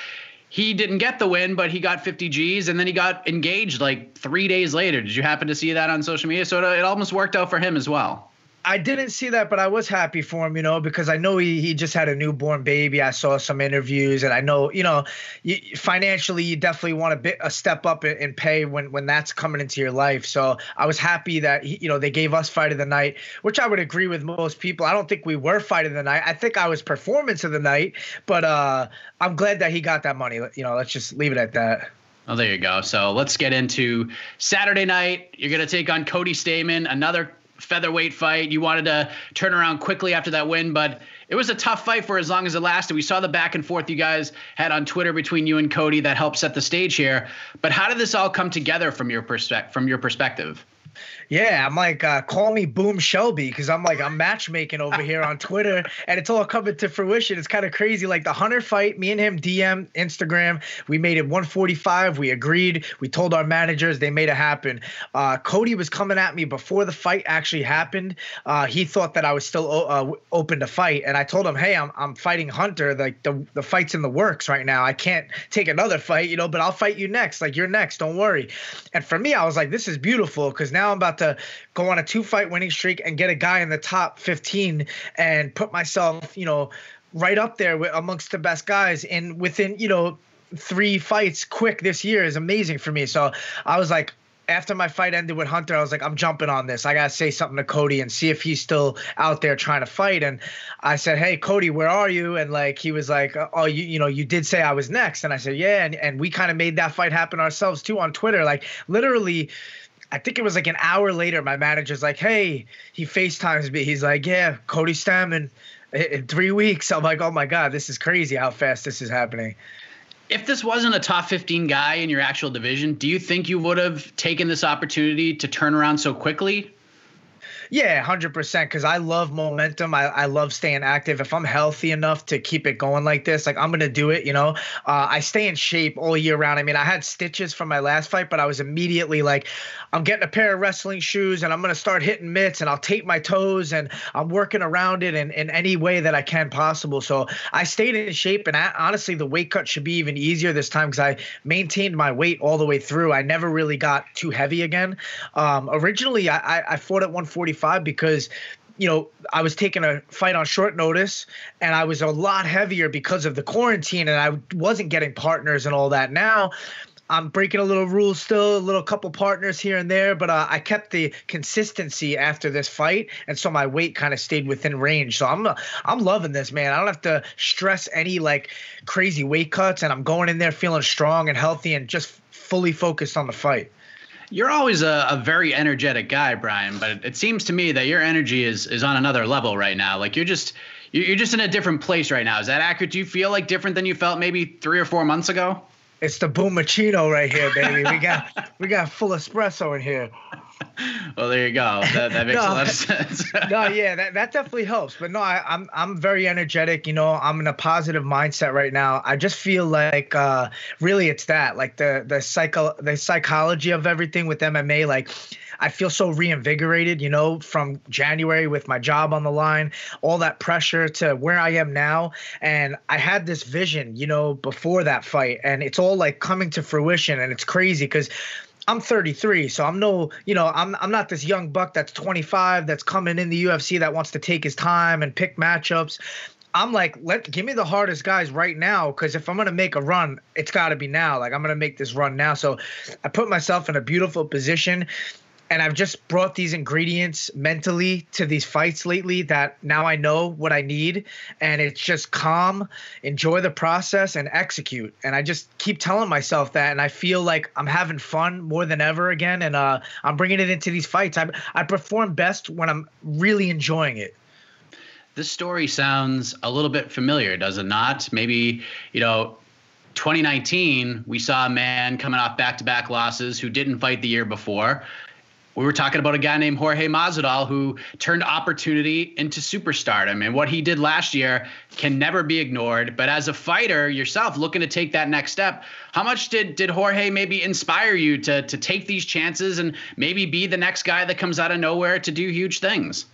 He didn't get the win, but he got 50 G's, and then he got engaged like three days later. Did you happen to see that on social media? So it almost worked out for him as well. I didn't see that, but I was happy for him, you know, because I know he, he just had a newborn baby. I saw some interviews, and I know, you know, you, financially, you definitely want a bit a step up in, in, pay when when that's coming into your life. So I was happy that he, you know they gave us fight of the night, which I would agree with most people. I don't think we were fight of the night. I think I was performance of the night, but uh, I'm glad that he got that money. You know, let's just leave it at that. Oh, there you go. So let's get into Saturday night. You're going to take on Cody Stamann, another featherweight fight. You wanted to turn around quickly after that win, but it was a tough fight for as long as it lasted. We saw the back and forth you guys had on Twitter between you and Cody that helped set the stage here. But how did this all come together from your perspective? From your perspective? Yeah, I'm like, uh, call me Boom Shelby because I'm like, I'm matchmaking over here on Twitter and it's all coming to fruition. It's kind of crazy. Like the Hunter fight, me and him DM, Instagram, we made it 145. We agreed. We told our managers, they made it happen. Uh, Cody was coming at me before the fight actually happened. Uh, he thought that I was still uh, open to fight. And I told him, hey, I'm, I'm fighting Hunter. Like the, the fight's in the works right now. I can't take another fight, you know, but I'll fight you next. Like you're next. Don't worry. And for me, I was like, this is beautiful because now I'm about to go on a two fight winning streak and get a guy in the top 15 and put myself, you know, right up there with, amongst the best guys. And within, you know, three fights quick this year is amazing for me. So I was like, after my fight ended with Hunter, I was like, I'm jumping on this. I gotta say something to Cody and see if he's still out there trying to fight. And I said, Hey, Cody, where are you? And like he was like, Oh, you you know, you did say I was next. And I said, Yeah. And and we kind of made that fight happen ourselves too on Twitter. Like literally. I think it was like an hour later. My manager's like, "Hey," he FaceTimes me. He's like, "Yeah, Cody Stamann in three weeks." I'm like, "Oh my god, this is crazy! How fast this is happening." If this wasn't a top 15 guy in your actual division, do you think you would have taken this opportunity to turn around so quickly? Yeah, hundred percent. Because I love momentum. I, I love staying active. If I'm healthy enough to keep it going like this, like I'm gonna do it. You know, uh, I stay in shape all year round. I mean, I had stitches from my last fight, but I was immediately like, I'm getting a pair of wrestling shoes and I'm gonna start hitting mitts and I'll tape my toes and I'm working around it in, in any way that I can possible. So I stayed in shape and I, honestly, the weight cut should be even easier this time because I maintained my weight all the way through. I never really got too heavy again. Um, originally, I, I, fought at 140 because you know, I was taking a fight on short notice and I was a lot heavier because of the quarantine and I wasn't getting partners and all that. Now I'm breaking a little rules still, a little couple partners here and there, but uh, I kept the consistency after this fight, and so my weight kind of stayed within range. So I'm I'm loving this, man. I don't have to stress any like crazy weight cuts, and I'm going in there feeling strong and healthy and just fully focused on the fight. You're always a, a, very energetic guy, Brian, but it seems to me that your energy is is on another level right now. Like you're just you're just in a different place right now. Is that accurate? Do you feel like different than you felt maybe three or four months ago? It's the Boomachino right here, baby. We got we got full espresso in here. Well, there you go. That, that makes no, a lot of sense. no, yeah, that, that definitely helps. But no, I, am I'm, I'm very energetic. You know, I'm in a positive mindset right now. I just feel like uh, really it's that like the the psycho the psychology of everything with MMA. Like I feel so reinvigorated, you know, from January with my job on the line, all that pressure to where I am now. And I had this vision, you know, before that fight, and it's all like coming to fruition. And it's crazy because I'm 33, so I'm no, you know, I'm I'm not this young buck that's 25 that's coming in the UFC that wants to take his time and pick matchups. I'm like, let give me the hardest guys right now because if I'm gonna make a run, it's got to be now. Like I'm gonna make this run now. So I put myself in a beautiful position and I've just brought these ingredients mentally to these fights lately that now I know what I need and it's just calm, enjoy the process and execute. And I just keep telling myself that and I feel like I'm having fun more than ever again and uh, I'm bringing it into these fights. I I perform best when I'm really enjoying it. This story sounds a little bit familiar, does it not? Maybe, you know, 2019, we saw a man coming off back to back losses who didn't fight the year before we were talking about a guy named Jorge Masvidal who turned opportunity into superstardom. And what he did last year can never be ignored. But as a fighter yourself, looking to take that next step, how much did did Jorge maybe inspire you to to take these chances and maybe be the next guy that comes out of nowhere to do huge things?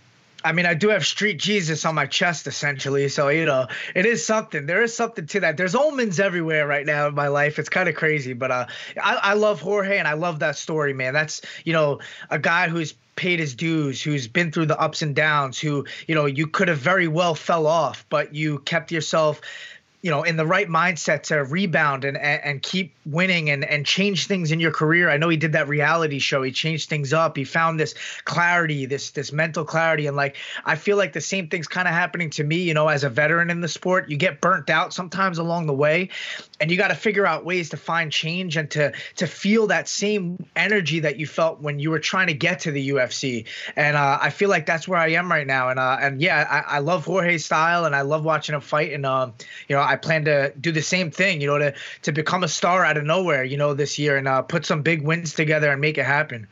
I mean, I do have Street Jesus on my chest, essentially. So, you know, it is something. There is something to that. There's omens everywhere right now in my life. It's kind of crazy, but uh, I, I love Jorge and I love that story, man. That's, you know, a guy who's paid his dues, who's been through the ups and downs, who, you know, you could have very well fell off, but you kept yourself you know in the right mindset to rebound and and, and keep winning and and change things in your career. I know he did that reality show. He changed things up. He found this clarity, this this mental clarity, and like I feel like the same thing's kind of happening to me. You know, as a veteran in the sport, you get burnt out sometimes along the way, and you got to figure out ways to find change and to to feel that same energy that you felt when you were trying to get to the UFC. And uh, I feel like that's where I am right now. And uh, and yeah, I, I love Jorge's style, and I love watching him fight. And um, you know, I plan to do the same thing, you know, to to become a star out of nowhere, you know, this year and uh, put some big wins together and make it happen.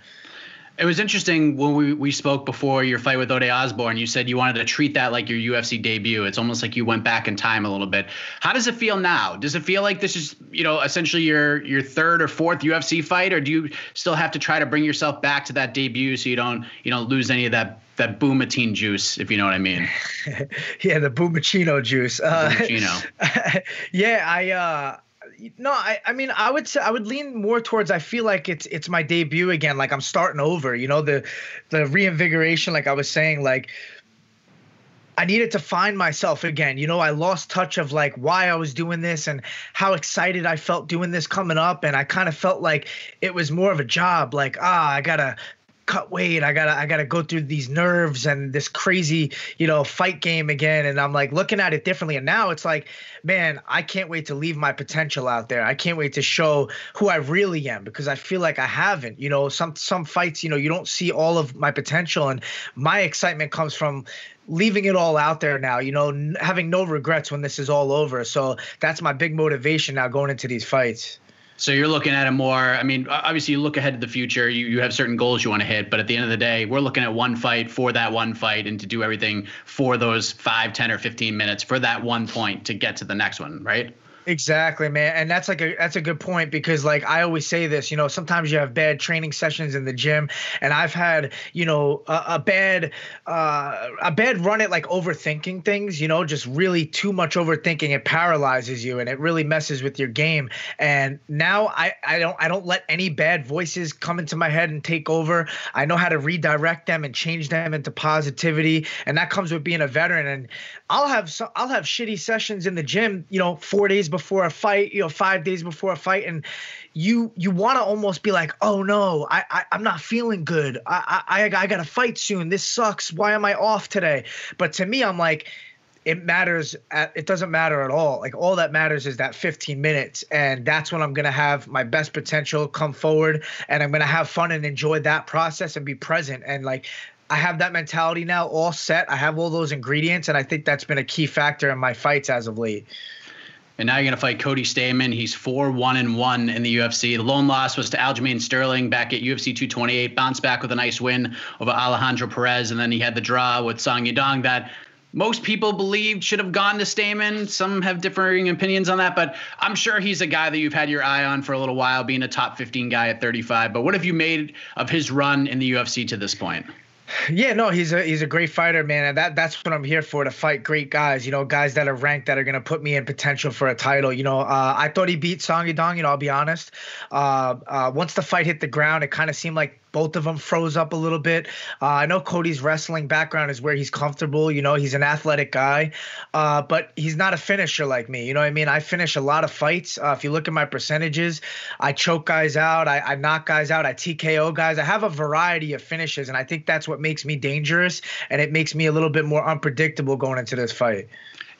It was interesting when we, we spoke before your fight with Ode Osborne. You said you wanted to treat that like your UFC debut. It's almost like you went back in time a little bit. How does it feel now? Does it feel like this is, you know, essentially your your third or fourth UFC fight, or do you still have to try to bring yourself back to that debut so you don't you don't lose any of that that boomatine juice, if you know what I mean. yeah, the boomachino juice. Uh, boomachino. yeah, I. Uh, no, I, I mean, I would say I would lean more towards. I feel like it's it's my debut again. Like I'm starting over. You know, the the reinvigoration. Like I was saying, like I needed to find myself again. You know, I lost touch of like why I was doing this and how excited I felt doing this coming up. And I kind of felt like it was more of a job. Like, ah, I gotta cut weight. I gotta I gotta go through these nerves and this crazy, you know, fight game again. And I'm like looking at it differently. And now it's like, man, I can't wait to leave my potential out there. I can't wait to show who I really am because I feel like I haven't. You know, some some fights, you know, you don't see all of my potential. And my excitement comes from leaving it all out there now, you know, having no regrets when this is all over. So that's my big motivation now going into these fights. So you're looking at it more. I mean, obviously, you look ahead to the future. You you have certain goals you want to hit, but at the end of the day, we're looking at one fight for that one fight, and to do everything for those five, ten, or fifteen minutes for that one point to get to the next one, right? Exactly, man. And that's like a that's a good point because like I always say this, you know, sometimes you have bad training sessions in the gym and I've had, you know, a, a bad uh a bad run at like overthinking things, you know, just really too much overthinking it paralyzes you and it really messes with your game. And now I I don't I don't let any bad voices come into my head and take over. I know how to redirect them and change them into positivity and that comes with being a veteran and I'll have so I'll have shitty sessions in the gym, you know, 4 days before a fight, you know, five days before a fight, and you you want to almost be like, oh no, I, I am not feeling good. I, I I got to fight soon. This sucks. Why am I off today? But to me, I'm like. It matters. At, it doesn't matter at all. Like all that matters is that 15 minutes, and that's when I'm gonna have my best potential come forward, and I'm gonna have fun and enjoy that process and be present. And like I have that mentality now all set. I have all those ingredients, and I think that's been a key factor in my fights as of late. And now you're going to fight Cody Stamann. He's 4 1 and 1 in the UFC. The lone loss was to Aljamain Sterling back at UFC 228. Bounced back with a nice win over Alejandro Perez. And then he had the draw with Song Yadong that most people believed should have gone to Stamann. Some have differing opinions on that, but I'm sure he's a guy that you've had your eye on for a little while, being a top 15 guy at 35. But what have you made of his run in the UFC to this point? Yeah, no, he's a he's a great fighter, man, and that that's what I'm here for to fight great guys. You know, guys that are ranked that are gonna put me in potential for a title. You know, uh, I thought he beat Song Yadong. You know, I'll be honest. Uh, uh, once the fight hit the ground, it kind of seemed like both of them froze up a little bit. Uh, I know Cody's wrestling background is where he's comfortable. You know, he's an athletic guy, uh, but he's not a finisher like me. You know what I mean? I finish a lot of fights. Uh, if you look at my percentages, I choke guys out, I, I knock guys out, I TKO guys. I have a variety of finishes, and I think that's what makes me dangerous and it makes me a little bit more unpredictable going into this fight.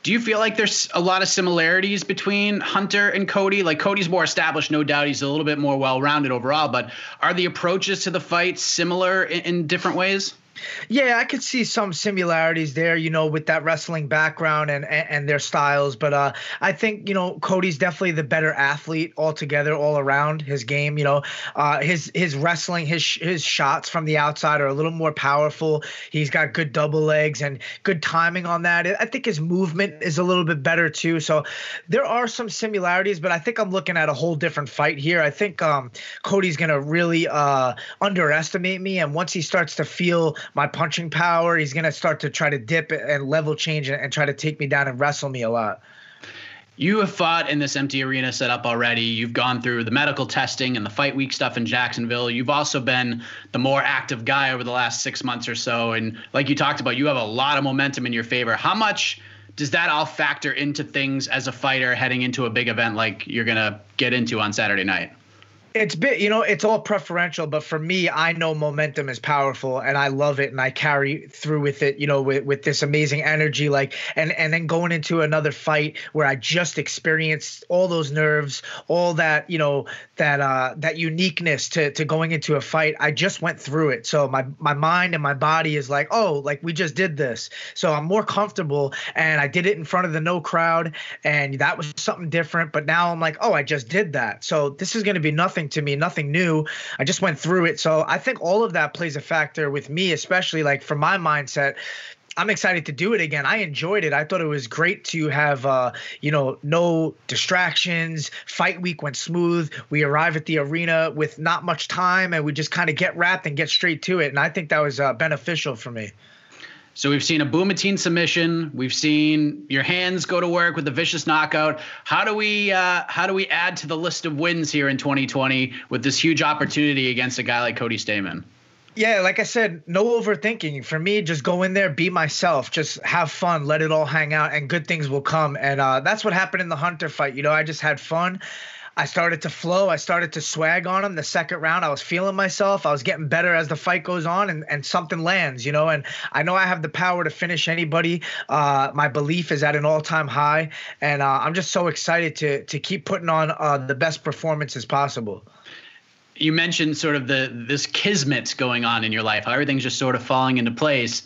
Do you feel like there's a lot of similarities between Hunter and Cody? Like Cody's more established, no doubt. He's a little bit more well-rounded overall, but are the approaches to the fight similar in, in different ways? Yeah, I could see some similarities there, you know, with that wrestling background and and, and their styles. But uh, I think you know Cody's definitely the better athlete altogether, all around his game. You know, uh, his his wrestling, his his shots from the outside are a little more powerful. He's got good double legs and good timing on that. I think his movement is a little bit better too. So there are some similarities, but I think I'm looking at a whole different fight here. I think um, Cody's gonna really uh, underestimate me, and once he starts to feel my punching power. He's going to start to try to dip and level change and, and try to take me down and wrestle me a lot. You have fought in this empty arena setup already. You've gone through the medical testing and the fight week stuff in Jacksonville. You've also been the more active guy over the last six months or so. And like you talked about, you have a lot of momentum in your favor. How much does that all factor into things as a fighter heading into a big event like you're going to get into on Saturday night? It's bit, you know, it's all preferential, but for me, I know momentum is powerful and I love it and I carry through with it, you know, with, with this amazing energy. Like, and, and then going into another fight where I just experienced all those nerves, all that, you know, that, uh, that uniqueness to, to going into a fight. I just went through it. So my, my mind and my body is like, oh, like we just did this. So I'm more comfortable and I did it in front of the no crowd and that was something different. But now I'm like, oh, I just did that. So this is going to be nothing to me, nothing new. I just went through it. So I think all of that plays a factor with me, especially like for my mindset. I'm excited to do it again. I enjoyed it. I thought it was great to have, uh, you know, no distractions. Fight week went smooth. We arrive at the arena with not much time, and we just kind of get wrapped and get straight to it. And I think that was uh, beneficial for me. So we've seen a Boomatine submission. We've seen your hands go to work with the vicious knockout. How do we uh, how do we add to the list of wins here in 2020 with this huge opportunity against a guy like Cody Stamann? Yeah, like I said, no overthinking. For me, just go in there, be myself, just have fun, let it all hang out, and good things will come. And uh, that's what happened in the Hunter fight. You know, I just had fun. I started to flow. I started to swag on him. The second round, I was feeling myself. I was getting better as the fight goes on, and, and something lands, you know. And I know I have the power to finish anybody. Uh, my belief is at an all time high, and uh, I'm just so excited to to keep putting on uh, the best performances possible you mentioned sort of the this kismet going on in your life, how everything's just sort of falling into place.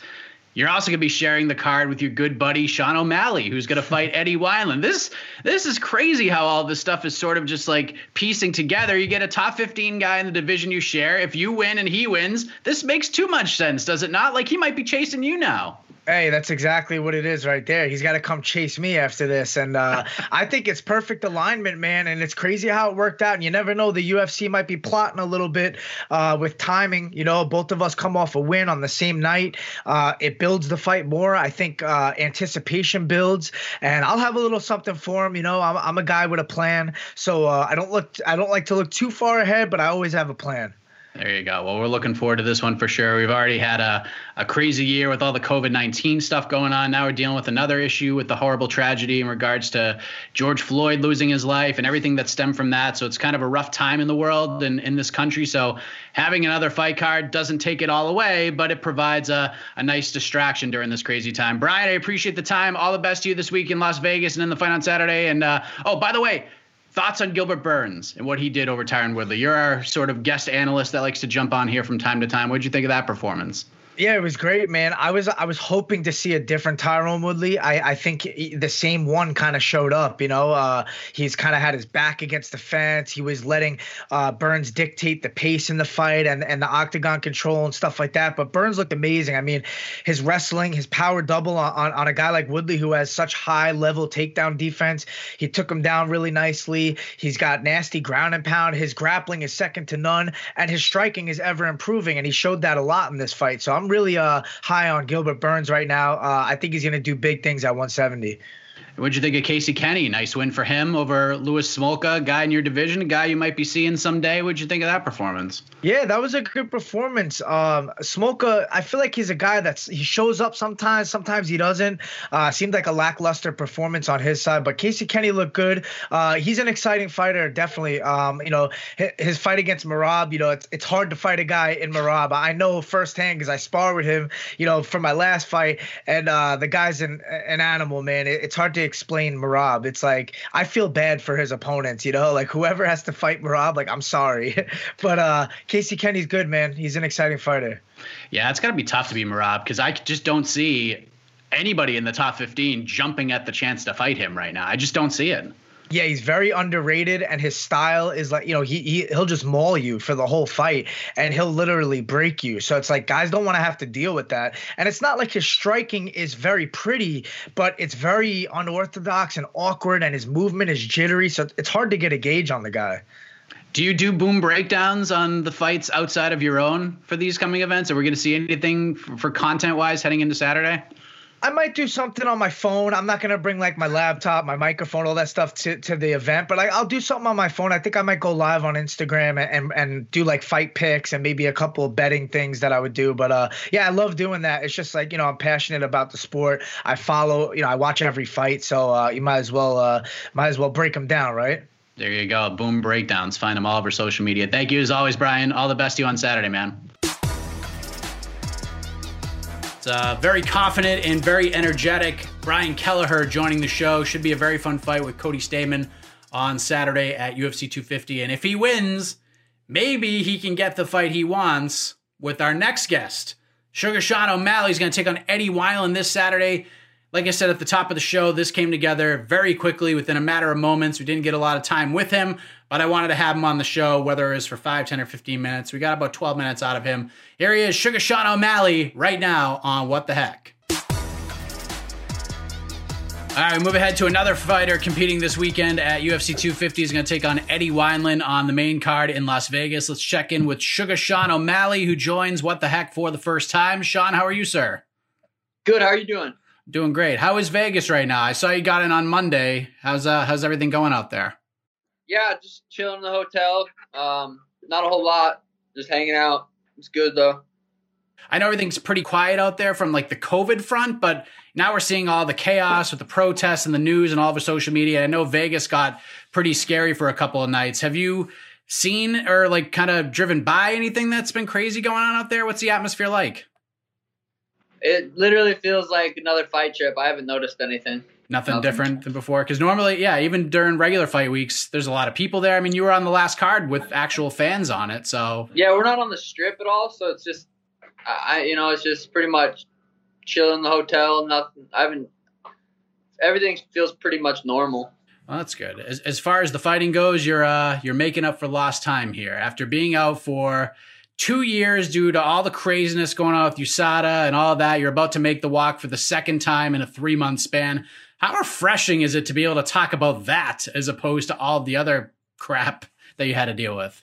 You're also going to be sharing the card with your good buddy Sean O'Malley, who's going to fight Eddie Wineland. This this is crazy how all this stuff is sort of just like piecing together. You get a top 15 guy in the division you share. If you win and he wins, this makes too much sense, does it not? Like he might be chasing you now. Hey, that's exactly what it is right there. He's got to come chase me after this. And uh, I think it's perfect alignment, man. And it's crazy how it worked out. And you never know, the UFC might be plotting a little bit uh, with timing. You know, both of us come off a win on the same night. Uh, it builds the fight more. I think uh, anticipation builds. And I'll have a little something for him. You know, I'm, I'm a guy with a plan. So uh, I don't look, I don't like to look too far ahead, but I always have a plan. There you go. Well, we're looking forward to this one for sure. We've already had a, a crazy year with all the COVID 19 stuff going on. Now we're dealing with another issue with the horrible tragedy in regards to George Floyd losing his life and everything that stemmed from that. So it's kind of a rough time in the world and in this country. So having another fight card doesn't take it all away, but it provides a, a nice distraction during this crazy time. Brian, I appreciate the time. All the best to you this week in Las Vegas and in the fight on Saturday. And uh, oh, by the way, thoughts on Gilbert Burns and what he did over Tyron Woodley. You're our sort of guest analyst that likes to jump on here from time to time. What did you think of that performance? Yeah, it was great, man. I was I was hoping to see a different Tyron Woodley. I I think the same one kind of showed up. You know, uh, he's kind of had his back against the fence. He was letting uh, Burns dictate the pace in the fight and and the octagon control and stuff like that. But Burns looked amazing. I mean, his wrestling, his power double on on, on a guy like Woodley who has such high level takedown defense. He took him down really nicely. He's got nasty ground and pound. His grappling is second to none, and his striking is ever improving. And he showed that a lot in this fight. So I'm really uh, high on Gilbert Burns right now. Uh, I think he's going to do big things at 170. What'd you think of Casey Kenny? Nice win for him over Louis Smolka, guy in your division, a guy you might be seeing someday. What'd you think of that performance? Yeah, that was a good performance. Um, Smolka, I feel like he's a guy that's he shows up sometimes, sometimes he doesn't. Uh, seemed like a lackluster performance on his side, but Casey Kenny looked good. Uh, he's an exciting fighter, definitely. Um, you know, his, his, fight against Merab, you know, it's it's hard to fight a guy in Merab. I know firsthand because I spar with him, you know, for my last fight, and uh, the guy's an an animal, man. It, it's hard to explain Merab. It's like I feel bad for his opponents, you know, like whoever has to fight Merab, like I'm sorry, but uh, Casey Kenny's good, man. He's an exciting fighter. Yeah, it's got to be tough to be Merab because I just don't see anybody in the top 15 jumping at the chance to fight him right now. I just don't see it. Yeah, he's very underrated, and his style is like you know he, he he'll just maul you for the whole fight, and he'll literally break you. So it's like guys don't want to have to deal with that, and it's not like his striking is very pretty, but it's very unorthodox and awkward, and his movement is jittery. So it's hard to get a gauge on the guy. Do you do boom breakdowns on the fights outside of your own for these coming events? Are we going to see anything for, for content wise heading into Saturday? I might do something on my phone. I'm not gonna bring like my laptop, my microphone, all that stuff to, to the event, but I, will do something on my phone. I think I might go live on Instagram and, and, and do like fight picks and maybe a couple of betting things that I would do. But uh, yeah, I love doing that. It's just like you know I'm passionate about the sport. I follow, you know, I watch every fight, so uh, you might as well uh, might as well break them down, right? There you go. Boom breakdowns. Find them all over social media. Thank you as always, Brian. All the best to you on Saturday, man. Uh, very confident and very energetic. Brian Kelleher joining the show. Should be a very fun fight with Cody Stamann on Saturday at UFC 250. And if he wins, maybe he can get the fight he wants with our next guest. Sugar Sean O'Malley is going to take on Eddie Wineland this Saturday. Like I said at the top of the show, this came together very quickly within a matter of moments. We didn't get a lot of time with him, but I wanted to have him on the show, whether it was for 5, 10, or 15 minutes. We got about 12 minutes out of him. Here he is, Sugar Sean O'Malley, right now on What the Heck. All right, we move ahead to another fighter competing this weekend at UFC 250. He's going to take on Eddie Wineland on the main card in Las Vegas. Let's check in with Sugar Sean O'Malley, who joins What the Heck for the first time. Sean, how are you, sir? Good. How are you doing? Doing great. How is Vegas right now? I saw you got in on Monday. How's uh how's everything going out there? Yeah, just chilling in the hotel. Um, not a whole lot. Just hanging out. It's good though. I know everything's pretty quiet out there from like the COVID front, but now we're seeing all the chaos with the protests and the news and all the social media. I know Vegas got pretty scary for a couple of nights. Have you seen or like kind of driven by anything that's been crazy going on out there? What's the atmosphere like? It literally feels like another fight trip. I haven't noticed anything. Nothing, Nothing. different than before. Because normally, yeah, even during regular fight weeks, there's a lot of people there. I mean, you were on the last card with actual fans on it, so Yeah, we're not on the strip at all, so it's just, I, you know, it's just pretty much chill in the hotel. Nothing. I haven't. Everything feels pretty much normal. Well, that's good. As, as far as the fighting goes, you're uh, you're making up for lost time here after being out for two years due to all the craziness going on with USADA and all that. You're about to make the walk for the second time in a three month span. How refreshing is it to be able to talk about that as opposed to all the other crap that you had to deal with?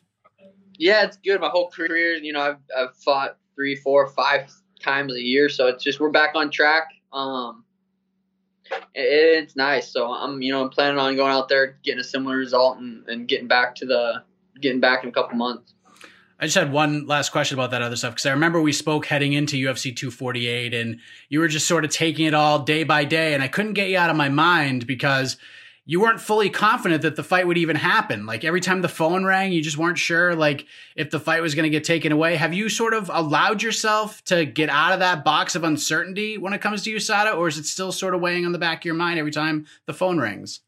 Yeah, it's good. My whole career, you know, I've, I've fought three, four, five times a year, so it's just we're back on track. Um, it, it's nice. So I'm, you know, I'm planning on going out there, getting a similar result, and, and getting back to the getting back in a couple months. I just had one last question about that other stuff because I remember we spoke heading into UFC 248 and you were just sort of taking it all day by day, and I couldn't get you out of my mind because you weren't fully confident that the fight would even happen. Like every time the phone rang, you just weren't sure like if the fight was going to get taken away. Have you sort of allowed yourself to get out of that box of uncertainty when it comes to USADA, or is it still sort of weighing on the back of your mind every time the phone rings?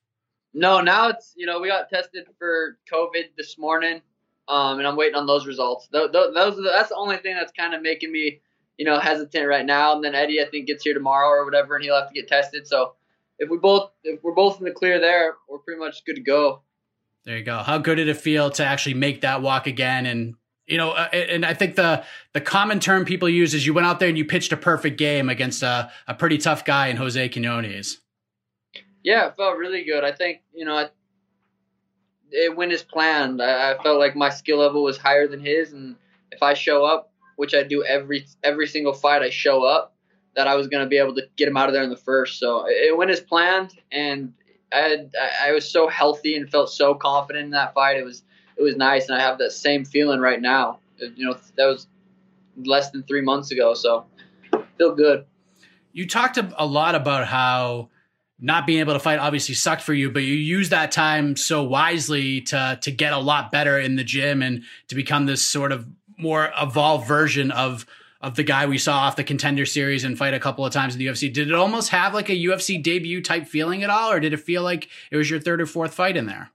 No, now it's you know we got tested for COVID this morning, um, and I'm waiting on those results. Those, those are the, that's the only thing that's kind of making me you know hesitant right now. And then Eddie I think gets here tomorrow or whatever, and he'll have to get tested. So if we both if we're both in the clear there, we're pretty much good to go. There you go. How good did it feel to actually make that walk again? And you know, uh, and I think the the common term people use is you went out there and you pitched a perfect game against a, a pretty tough guy in Jose Quinonez. Yeah, it felt really good. I think you know I, it went as planned. I, I felt like my skill level was higher than his, and if I show up, which I do every every single fight, I show up. That I was going to be able to get him out of there in the first. So it went as planned, and I had, I was so healthy and felt so confident in that fight. It was it was nice, and I have that same feeling right now. You know, that was less than three months ago, so feel good. You talked a a lot about how not being able to fight obviously sucked for you, but you used that time so wisely to to get a lot better in the gym and to become this sort of more evolved version of of the guy we saw off the contender series and fight a couple of times in the UFC. Did it almost have like a UFC debut type feeling at all, or did it feel like it was your third or fourth fight in there?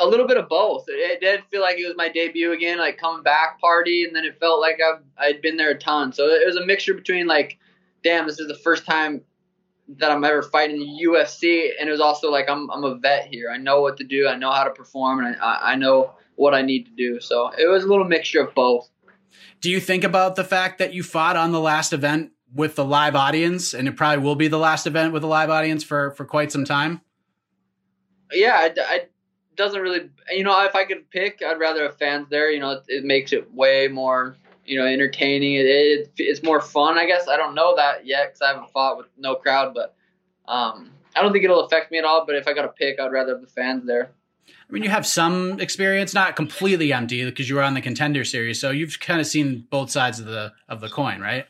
a little bit of both. It, it did feel like it was my debut again, like coming back party, and then it felt like I've I'd been there a ton. So it was a mixture between like, damn, this is the first time that I'm ever fighting the UFC, and it was also like I'm I'm a vet here. I know what to do. I know how to perform, and I I know what I need to do. So it was a little mixture of both. Do you think about the fact that you fought on the last event with the live audience, and it probably will be the last event with a live audience for for quite some time? Yeah, I, I doesn't really. You know, if I could pick, I'd rather have fans there. You know, it, it makes it way more. You know, entertaining. It, it it's more fun. I guess I don't know that yet because I haven't fought with no crowd, but um, I don't think it'll affect me at all. But if I got to pick, I'd rather have the fans there. I mean, you have some experience, not completely empty, because you were on the contender series, so you've kind of seen both sides of the of the coin, right?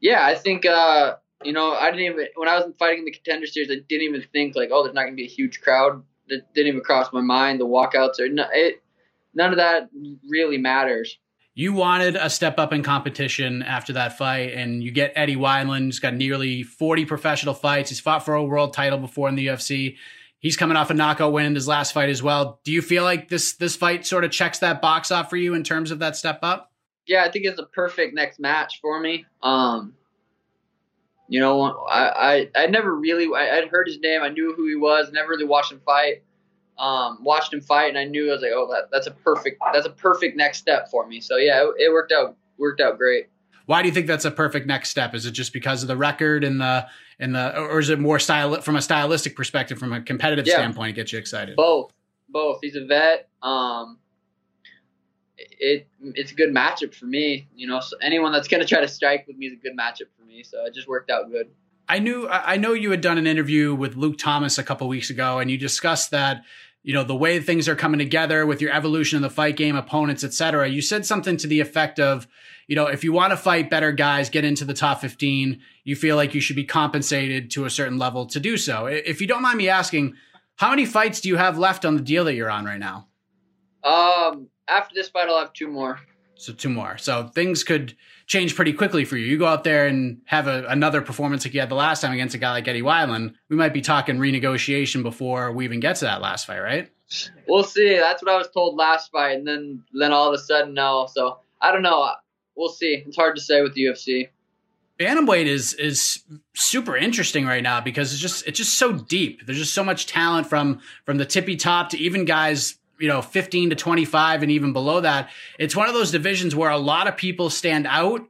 Yeah, I think uh, you know I didn't even when I was fighting in the contender series, I didn't even think like, oh, there's not gonna be a huge crowd. That didn't even cross my mind. The walkouts or no, it. None of that really matters. You wanted a step up in competition after that fight, and you get Eddie Wineland. He's got nearly 40 professional fights. He's fought for a world title before in the UFC. He's coming off a knockout win in his last fight as well. Do you feel like this this fight sort of checks that box off for you in terms of that step up? Yeah, I think it's a perfect next match for me. Um, you know, I I, I never really I, I'd heard his name. I knew who he was. Never really watched him fight. Um, watched him fight, and I knew I was like, oh, that, that's a perfect that's a perfect next step for me. So yeah, it, it worked out worked out great. Why do you think that's a perfect next step? Is it just because of the record and the and the, or is it more style from a stylistic perspective, from a competitive Yeah. standpoint, it gets you excited? Both, both. He's a vet. Um, it it's a good matchup for me. You know, so anyone that's gonna try to strike with me is a good matchup for me. So it just worked out good. I knew I I know you had done an interview with Luke Thomas a couple weeks ago, and you discussed that you know the way things are coming together with your evolution in the fight game, opponents, etc. You said something to the effect of, you know, if you want to fight better guys, get into the top 15, you feel like you should be compensated to a certain level to do so. If you don't mind me asking, how many fights do you have left on the deal that you're on right now? Um, after this fight, I'll have two more. So two more. So things could change pretty quickly for you. You go out there and have a, another performance like you had the last time against a guy like Eddie Wineland. We might be talking renegotiation before we even get to that last fight, right? We'll see. That's what I was told last fight, and then then all of a sudden no. So I don't know. We'll see. It's hard to say with the UFC. Bantamweight is is super interesting right now because it's just it's just so deep. There's just so much talent from from the tippy top to even guys you know 15 to 25 and even below that it's one of those divisions where a lot of people stand out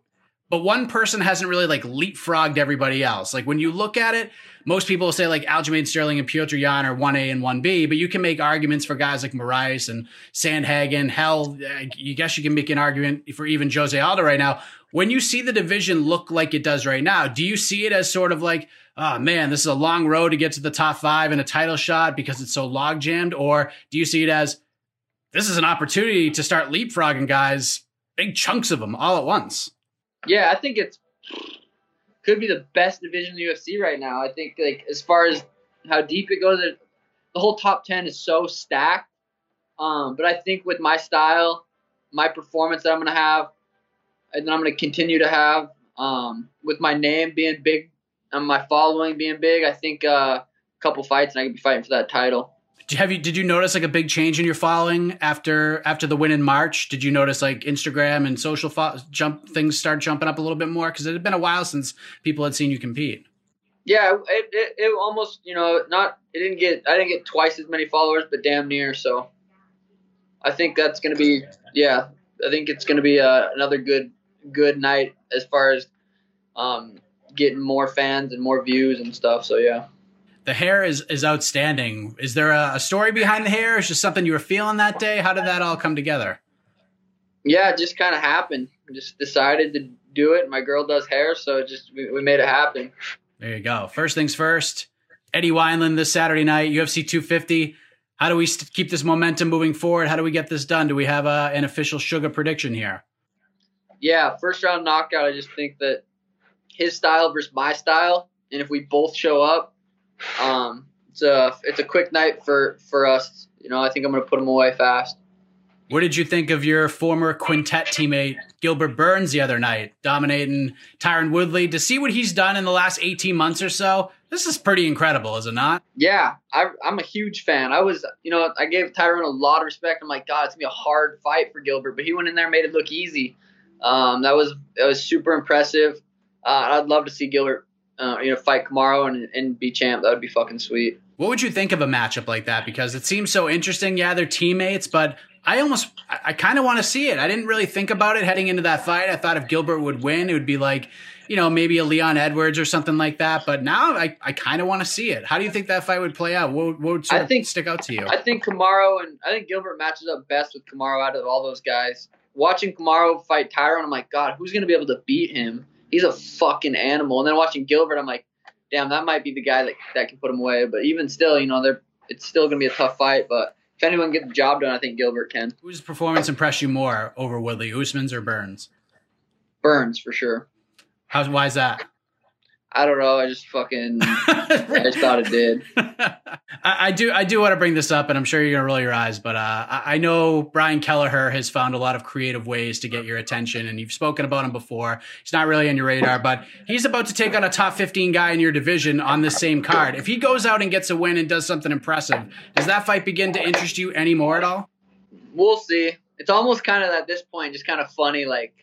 but one person hasn't really like leapfrogged everybody else like when you look at it most people will say like Aljamain Sterling and Petr Yan are 1A and 1B, but you can make arguments for guys like Moraes and Sandhagen. Hell, eh, you guess you can make an argument for even Jose Aldo right now. When you see the division look like it does right now, do you see it as sort of like, oh man, this is a long road to get to the top five and a title shot because it's so log jammed? Or do you see it as this is an opportunity to start leapfrogging guys, big chunks of them all at once? Yeah, I think it's could be the best division in the UFC right now. I think like as far as how deep it goes, the whole top ten is so stacked. Um, but I think with my style, my performance that I'm gonna have, and I'm gonna continue to have, um, with my name being big and my following being big, I think uh, a couple fights and I could be fighting for that title have you did you notice like a big change in your following after after the win in March? Did you notice like Instagram and social fo- jump things start jumping up a little bit more because it had been a while since people had seen you compete? Yeah, it, it, it almost you know not it didn't get I didn't get twice as many followers, but damn near. So I think that's gonna be yeah I think it's gonna be uh, another good good night as far as um, getting more fans and more views and stuff. So yeah the hair is is outstanding. Is there a, a story behind the hair? Is just something you were feeling that day? How did that all come together? Yeah, it just kind of happened. just decided to do it. My girl does hair, so just we, we made it happen. There you go. First things first. Eddie Wineland this Saturday night, UFC 250. How do we st- keep this momentum moving forward? How do we get this done? Do we have a, an official sugar prediction here? Yeah, first round knockout. I just think that his style versus my style, and if we both show up, um, it's a it's a quick night for for us. You know, I think I'm going to put him away fast. What did you think of your former quintet teammate Gilbert Burns the other night, dominating Tyron Woodley? To see what he's done in the last 18 months or so, this is pretty incredible, is it not? Yeah, I, am a huge fan. I was, you know, I gave Tyron a lot of respect. I'm like, God, it's gonna be a hard fight for Gilbert, but he went in there and made it look easy. Um, that was that was super impressive. Uh, I'd love to see Gilbert uh, you know, fight Kamaru and, and be champ. That would be fucking sweet. What would you think of a matchup like that? Because it seems so interesting. Yeah, they're teammates, but I almost, I, I kind of want to see it. I didn't really think about it heading into that fight. I thought if Gilbert would win, it would be like, you know, maybe a Leon Edwards or something like that. But now I, I kind of want to see it. How do you think that fight would play out? What, what would sort I think, stick out to you? I think Kamaru and I think Gilbert matches up best with Kamaru out of all those guys. Watching Kamaru fight Tyron, I'm like, God, who's going to be able to beat him? He's a fucking animal. And then watching Gilbert, I'm like, damn, that might be the guy that that can put him away. But even still, you know, they're it's still gonna be a tough fight. But if anyone gets the job done, I think Gilbert can. Whose performance impressed you more over Woodley, Usman's or Burns? Burns for sure. How's why is that? I don't know. I just fucking I just thought it did. I, I, do I do want to bring this up, and I'm sure you're gonna roll your eyes, but uh, I, I, know Brian Kelleher has found a lot of creative ways to get your attention, and you've spoken about him before. He's not really on your radar, but he's about to take on a top 15 guy in your division on the same card. If he goes out and gets a win and does something impressive, does that fight begin to interest you anymore at all? We'll see. It's almost kind of at this point just kind of funny. Like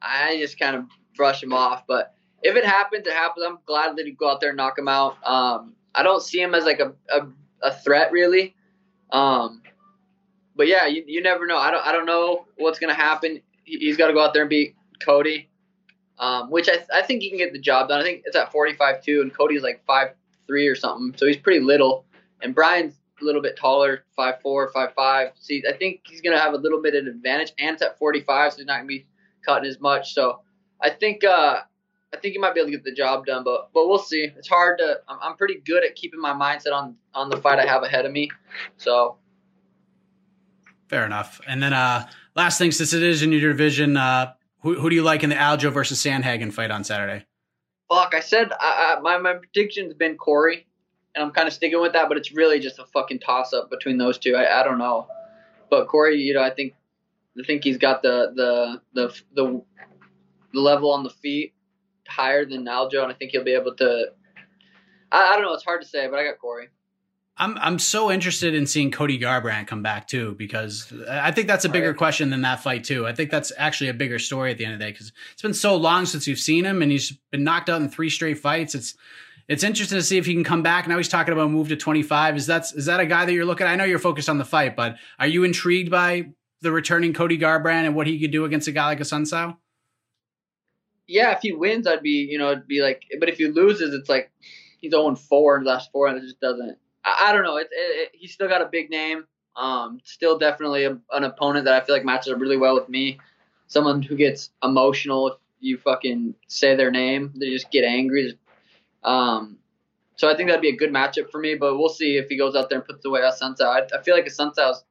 I just kind of brush him off, but if it happens, it happens. I'm glad that he go out there and knock him out. Um, I don't see him as like a, a, a threat really. Um, but yeah, you, you never know. I don't I don't know what's gonna happen. He, has got to go out there and beat Cody, um, which I, th- I think he can get the job done. I think it's at 45 two, and Cody's like five three or something, so he's pretty little. And Brian's a little bit taller, five four, five five. See, I think he's gonna have a little bit of an advantage, and it's at 45, so he's not gonna be cutting as much. So I think uh, I think he might be able to get the job done, but but we'll see. It's hard to. I'm, I'm pretty good at keeping my mindset on on the fight I have ahead of me, so Fair enough. And then uh, last thing, since it is in your division, uh, who, who do you like in the Aljo versus Sandhagen fight on Saturday? Fuck, I said I, I, my my prediction's been Corey, and I'm kind of sticking with that. But it's really just a fucking toss up between those two. I, I don't know, but Corey, you know, I think I think he's got the the the the, the level on the feet higher than Aljo, and I think he'll be able to. I, I don't know. It's hard to say, but I got Corey. I'm I'm so interested in seeing Cody Garbrandt come back too because I think that's a bigger question than that fight too. I think that's actually a bigger story at the end of the day because it's been so long since we've seen him and he's been knocked out in three straight fights. It's it's interesting to see if he can come back. Now he's talking about move to 25. Is that is that a guy that you're looking? at? I know you're focused on the fight, but are you intrigued by the returning Cody Garbrandt and what he could do against a guy like Assunção? Yeah, if he wins, I'd be you know it'd be like, but if he loses, it's like he's 0 4 in the last four, and it just doesn't I, I don't know. It, it, it, he's still got a big name. Um, still definitely a, an opponent that I feel like matches up really well with me. Someone who gets emotional if you fucking say their name. They just get angry. Um, so I think that'd be a good matchup for me. But we'll see if he goes out there and puts away Assunção. I, I feel like Assunção's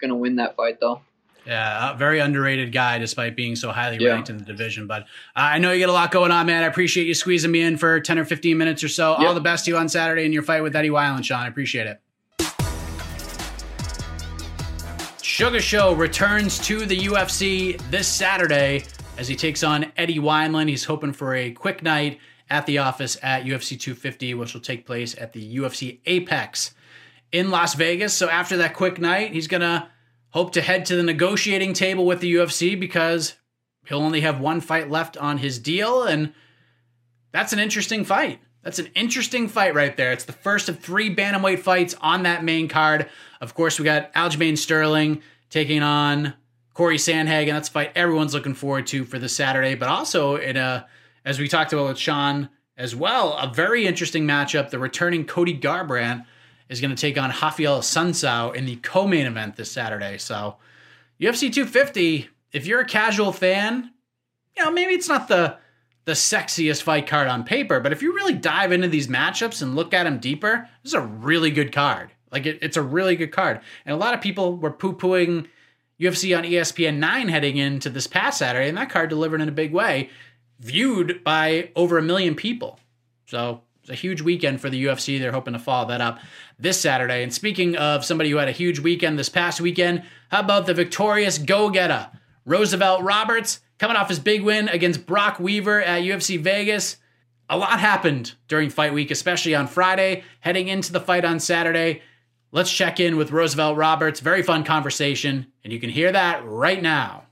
gonna win that fight though. Yeah, very underrated guy despite being so highly ranked yeah. in the division. But uh, I know you get a lot going on, man. I appreciate you squeezing me in for 10 or 15 minutes or so. Yep. All the best to you on Saturday in your fight with Eddie Wineland, Sean. I appreciate it. Sugar Show returns to the UFC this Saturday as he takes on Eddie Wineland. He's hoping for a quick night at the office at UFC 250, which will take place at the UFC Apex in Las Vegas. So after that quick night, he's going to hope to head to the negotiating table with the UFC because he'll only have one fight left on his deal. And that's an interesting fight. That's an interesting fight right there. It's the first of three bantamweight fights on that main card. Of course, we got Aljamain Sterling taking on Corey Sandhagen. That's a fight everyone's looking forward to for this Saturday. But also, in a, as we talked about with Sean as well, a very interesting matchup. The returning Cody Garbrandt is going to take on Raphael Assunção in the co-main event this Saturday. So UFC 250, if you're a casual fan, you know, maybe it's not the the sexiest fight card on paper, but if you really dive into these matchups and look at them deeper, this is a really good card. Like it, it's a really good card. And a lot of people were poo-pooing UFC on ESPN 9 heading into this past Saturday, and that card delivered in a big way, viewed by over a million people. So a huge weekend for the UFC. They're hoping to follow that up this Saturday. And speaking of somebody who had a huge weekend this past weekend, how about the victorious go getter, Roosevelt Roberts, coming off his big win against Brock Weaver at UFC Vegas? A lot happened during fight week, especially on Friday, heading into the fight on Saturday. Let's check in with Roosevelt Roberts. Very fun conversation, and you can hear that right now.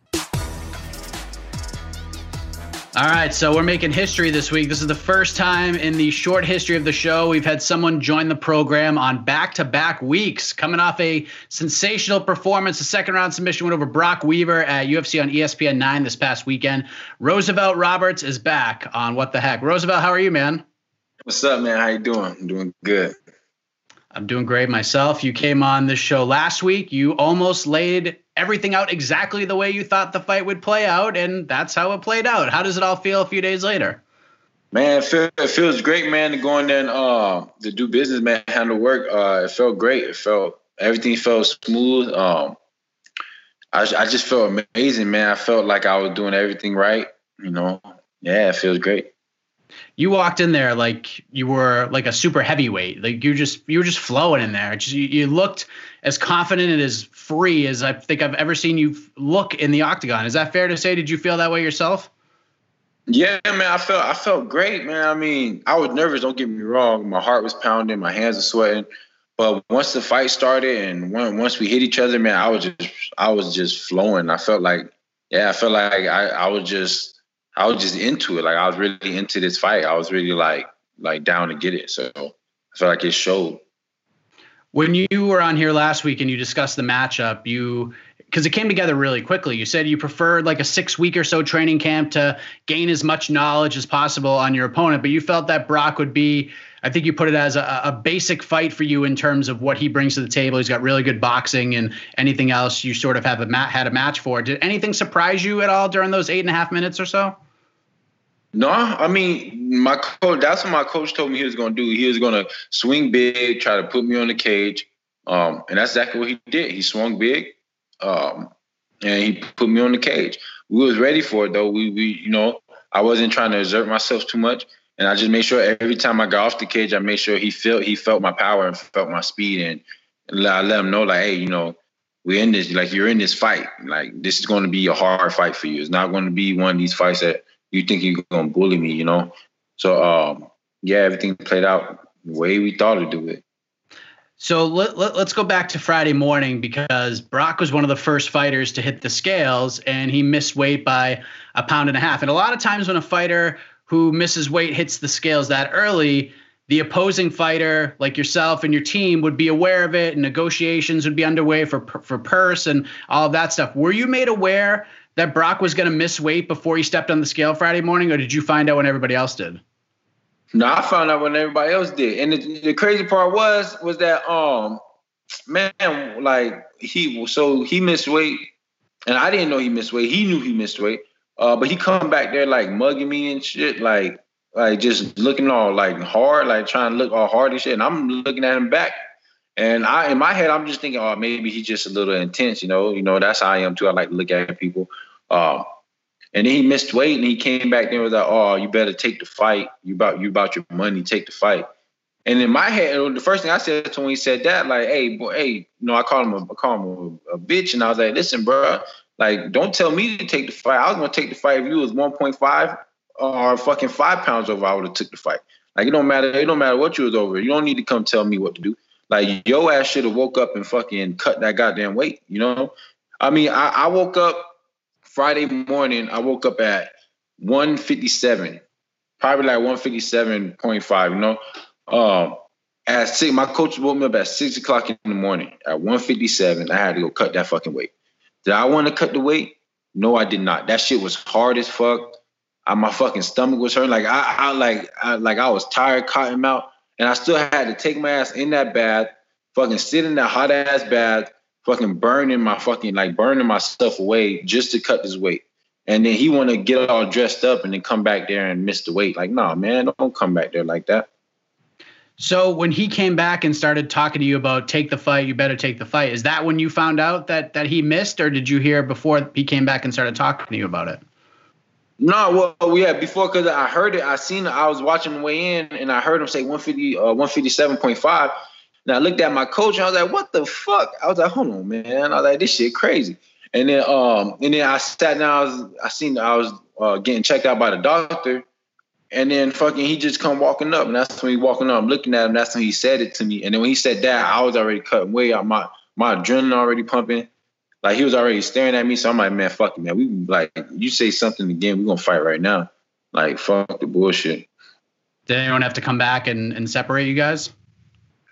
All right, so we're making history this week. This is the first time in the short history of the show we've had someone join the program on back to back weeks, coming off a sensational performance, a second round submission win over Brock Weaver at UFC on ESPN 9 this past weekend. Roosevelt Roberts is back on What the Heck. Roosevelt, how are you, man? What's up, man? How you doing? I'm doing good. I'm doing great myself. You came on this show last week. You almost laid everything out exactly the way you thought the fight would play out, and that's how it played out. How does it all feel a few days later? Man, it, feel, it feels great, man, to go in there and uh, to do business, man, handle work. Uh, it felt great. It felt everything felt smooth. Um, I, I just felt amazing, man. I felt like I was doing everything right. You know, yeah, it feels great you walked in there like you were like a super heavyweight. Like you just you were just flowing in there. Just, you, you looked as confident and as free as I think I've ever seen you look in the octagon. Is that fair to say? Did you feel that way yourself? Yeah, man, I felt I felt great, man. I mean, I was nervous. Don't get me wrong. My heart was pounding. My hands were sweating. But once the fight started and when, once we hit each other, man, I was just I was just flowing. I felt like, yeah, I felt like I, I was just I was just into it. Like I was really into this fight. I was really like like down to get it. So I feel like it showed. When you were on here last week and you discussed the matchup, you because it came together really quickly. You said you preferred like a six week or so training camp to gain as much knowledge as possible on your opponent, but you felt that Brock would be, I think you put it as a, a basic fight for you in terms of what he brings to the table. He's got really good boxing and anything else you sort of have a mat, had a match for. Did anything surprise you at all during those eight and a half minutes or so? No, I mean my coach. That's what my coach told me he was going to do. He was going to swing big, try to put me on the cage, um, and that's exactly what he did. He swung big. Um, and he put me on the cage. We was ready for it though. We we you know I wasn't trying to exert myself too much, and I just made sure every time I got off the cage, I made sure he felt he felt my power and felt my speed, and I let him know like, hey, you know, we're in this. Like you're in this fight. Like this is going to be a hard fight for you. It's not going to be one of these fights that you think you're to bully me. You know. So um, yeah, everything played out the way we thought it'd do it. So let, let, us go back to Friday morning because Brock was one of the first fighters to hit the scales and he missed weight by a pound and a half. And a lot of times when a fighter who misses weight hits the scales that early, the opposing fighter, like yourself and your team, would be aware of it, and negotiations would be underway for for purse and all of that stuff. Were you made aware that Brock was going to miss weight before he stepped on the scale Friday morning, or did you find out when everybody else did? No, I found out when everybody else did, and the, the crazy part was was that um man, like he so he missed weight, and I didn't know he missed weight. He knew he missed weight, uh, but he come back there like mugging me and shit, like like just looking all like hard, like trying to look all hard and shit. And I'm looking at him back. And I in my head, I'm just thinking, oh, maybe he's just a little intense, you know. You know, that's how I am too. I like to look at people. Um, and then he missed weight and he came back there with like, oh, you better take the fight. You about you about your money, take the fight. And in my head, the first thing I said to him when he said that, like, hey, boy, hey, you know, I called him a I called him a, a bitch, and I was like, listen, bro, like, don't tell me to take the fight. I was gonna take the fight if you was 1.5 or fucking five pounds over, I would have took the fight. Like it don't matter. It don't matter what you was over. You don't need to come tell me what to do. Like your ass should have woke up and fucking cut that goddamn weight. You know. I mean, I, I woke up Friday morning. I woke up at 157, probably like 157.5. You know. Um, at six, my coach woke me up at six o'clock in the morning. At 157, I had to go cut that fucking weight. Did I want to cut the weight? No, I did not. That shit was hard as fuck. I, my fucking stomach was hurting. Like I, I like I, like I was tired, cotton out, and I still had to take my ass in that bath, fucking sit in that hot ass bath, fucking burning my fucking like burning my stuff away just to cut this weight. And then he want to get all dressed up and then come back there and miss the weight. Like, nah, man, don't come back there like that. So when he came back and started talking to you about take the fight, you better take the fight. Is that when you found out that that he missed, or did you hear before he came back and started talking to you about it? No, well, yeah, before because I heard it, I seen it, I was watching the weigh-in, and I heard him say 150, uh, 157.5. And I looked at my coach, and I was like, "What the fuck?" I was like, "Hold on, man!" I was like, "This shit crazy." And then, um, and then I sat down. I was, I seen, I was uh, getting checked out by the doctor, and then fucking he just come walking up, and that's when he walking up. I'm looking at him. That's when he said it to me. And then when he said that, I was already cutting way out. My my adrenaline already pumping. Like he was already staring at me, so I'm like, man, fuck it, man. We like you say something again, we're gonna fight right now. Like fuck the bullshit. Did anyone have to come back and, and separate you guys?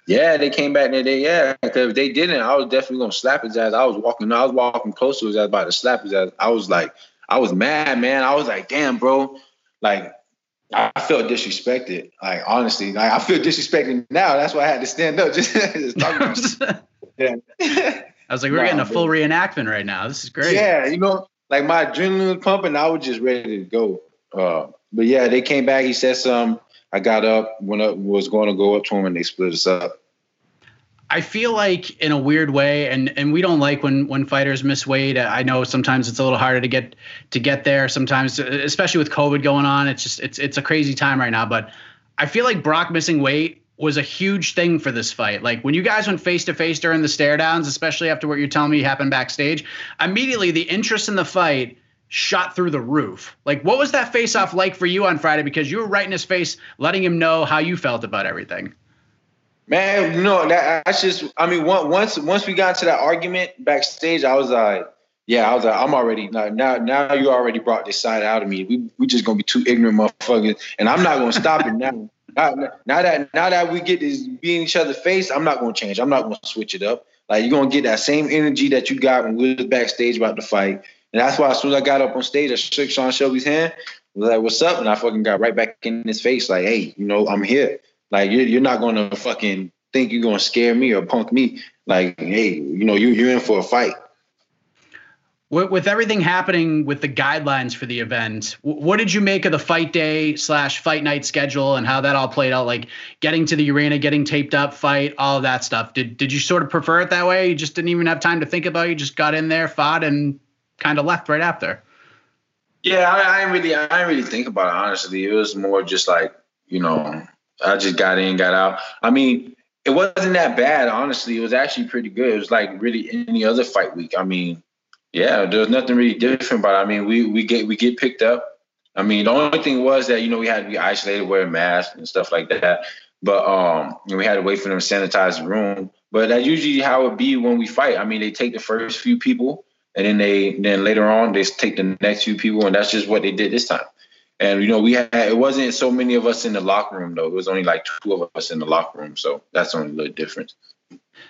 Yeah, they came back and they yeah, because if they didn't, I was definitely gonna slap his ass. I was walking, I was walking close to his ass, about to slap his ass. I was like, I was mad, man. I was like, damn, bro. Like, I felt disrespected. Like, honestly, like I feel disrespected now. That's why I had to stand up. Just, just talk about yeah. I was like, we're nah, getting a full reenactment right now. This is great. Yeah, you know, like my adrenaline was pumping. I was just ready to go. Uh, but yeah, they came back. He said some. I got up, went up, was going to go up to him, and they split us up. I feel like in a weird way, and and we don't like when when fighters miss weight. I know sometimes it's a little harder to get to get there. Sometimes, especially with COVID going on, it's just it's it's a crazy time right now. But I feel like Brock missing weight was a huge thing for this fight. Like when you guys went face to face during the stare downs, especially after what you're telling me happened backstage, immediately the interest in the fight shot through the roof. Like what was that face off like for you on Friday? Because you were right in his face, letting him know how you felt about everything. Man, no, that, that's just. I mean, once once we got to that argument backstage, I was like, yeah, I was like, I'm already now. Now, now you already brought this side out of me. We we just gonna be two ignorant motherfuckers, and I'm not gonna stop it now. Now, now that now that we get this being each other face, I'm not gonna change. I'm not gonna switch it up. Like you're gonna get that same energy that you got when we was backstage about the fight. And that's why as soon as I got up on stage, I shook Sean Shelby's hand, was like, "What's up?" And I fucking got right back in his face, like, "Hey, you know, I'm here. Like you're you're not gonna fucking think you're gonna scare me or punk me. Like, hey, you know, you you're in for a fight." with, with everything happening with the guidelines for the event, what did you make of the fight day slash fight night schedule and how that all played out? Like getting to the arena, getting taped up, fight, all of that stuff. Did did you sort of prefer it that way? You just didn't even have time to think about it. You just got in there, fought, and kind of left right after. Yeah, I, I didn't really, I didn't really think about it honestly. It was more just like, you know, I just got in, got out. I mean, it wasn't that bad, honestly. It was actually pretty good. It was like really any other fight week. I mean, yeah, there was nothing really different about it. I mean, we we get we get picked up. I mean, the only thing was that you know we had to be isolated, wear masks and stuff like that. But um, we had to wait for them to sanitize the room. But that's usually how it be when we fight. I mean, they take the first few people, and then they then later on they take the next few people, and that's just what they did this time. And you know, we had it wasn't so many of us in the locker room though. It was only like two of us in the locker room, so that's the only little difference.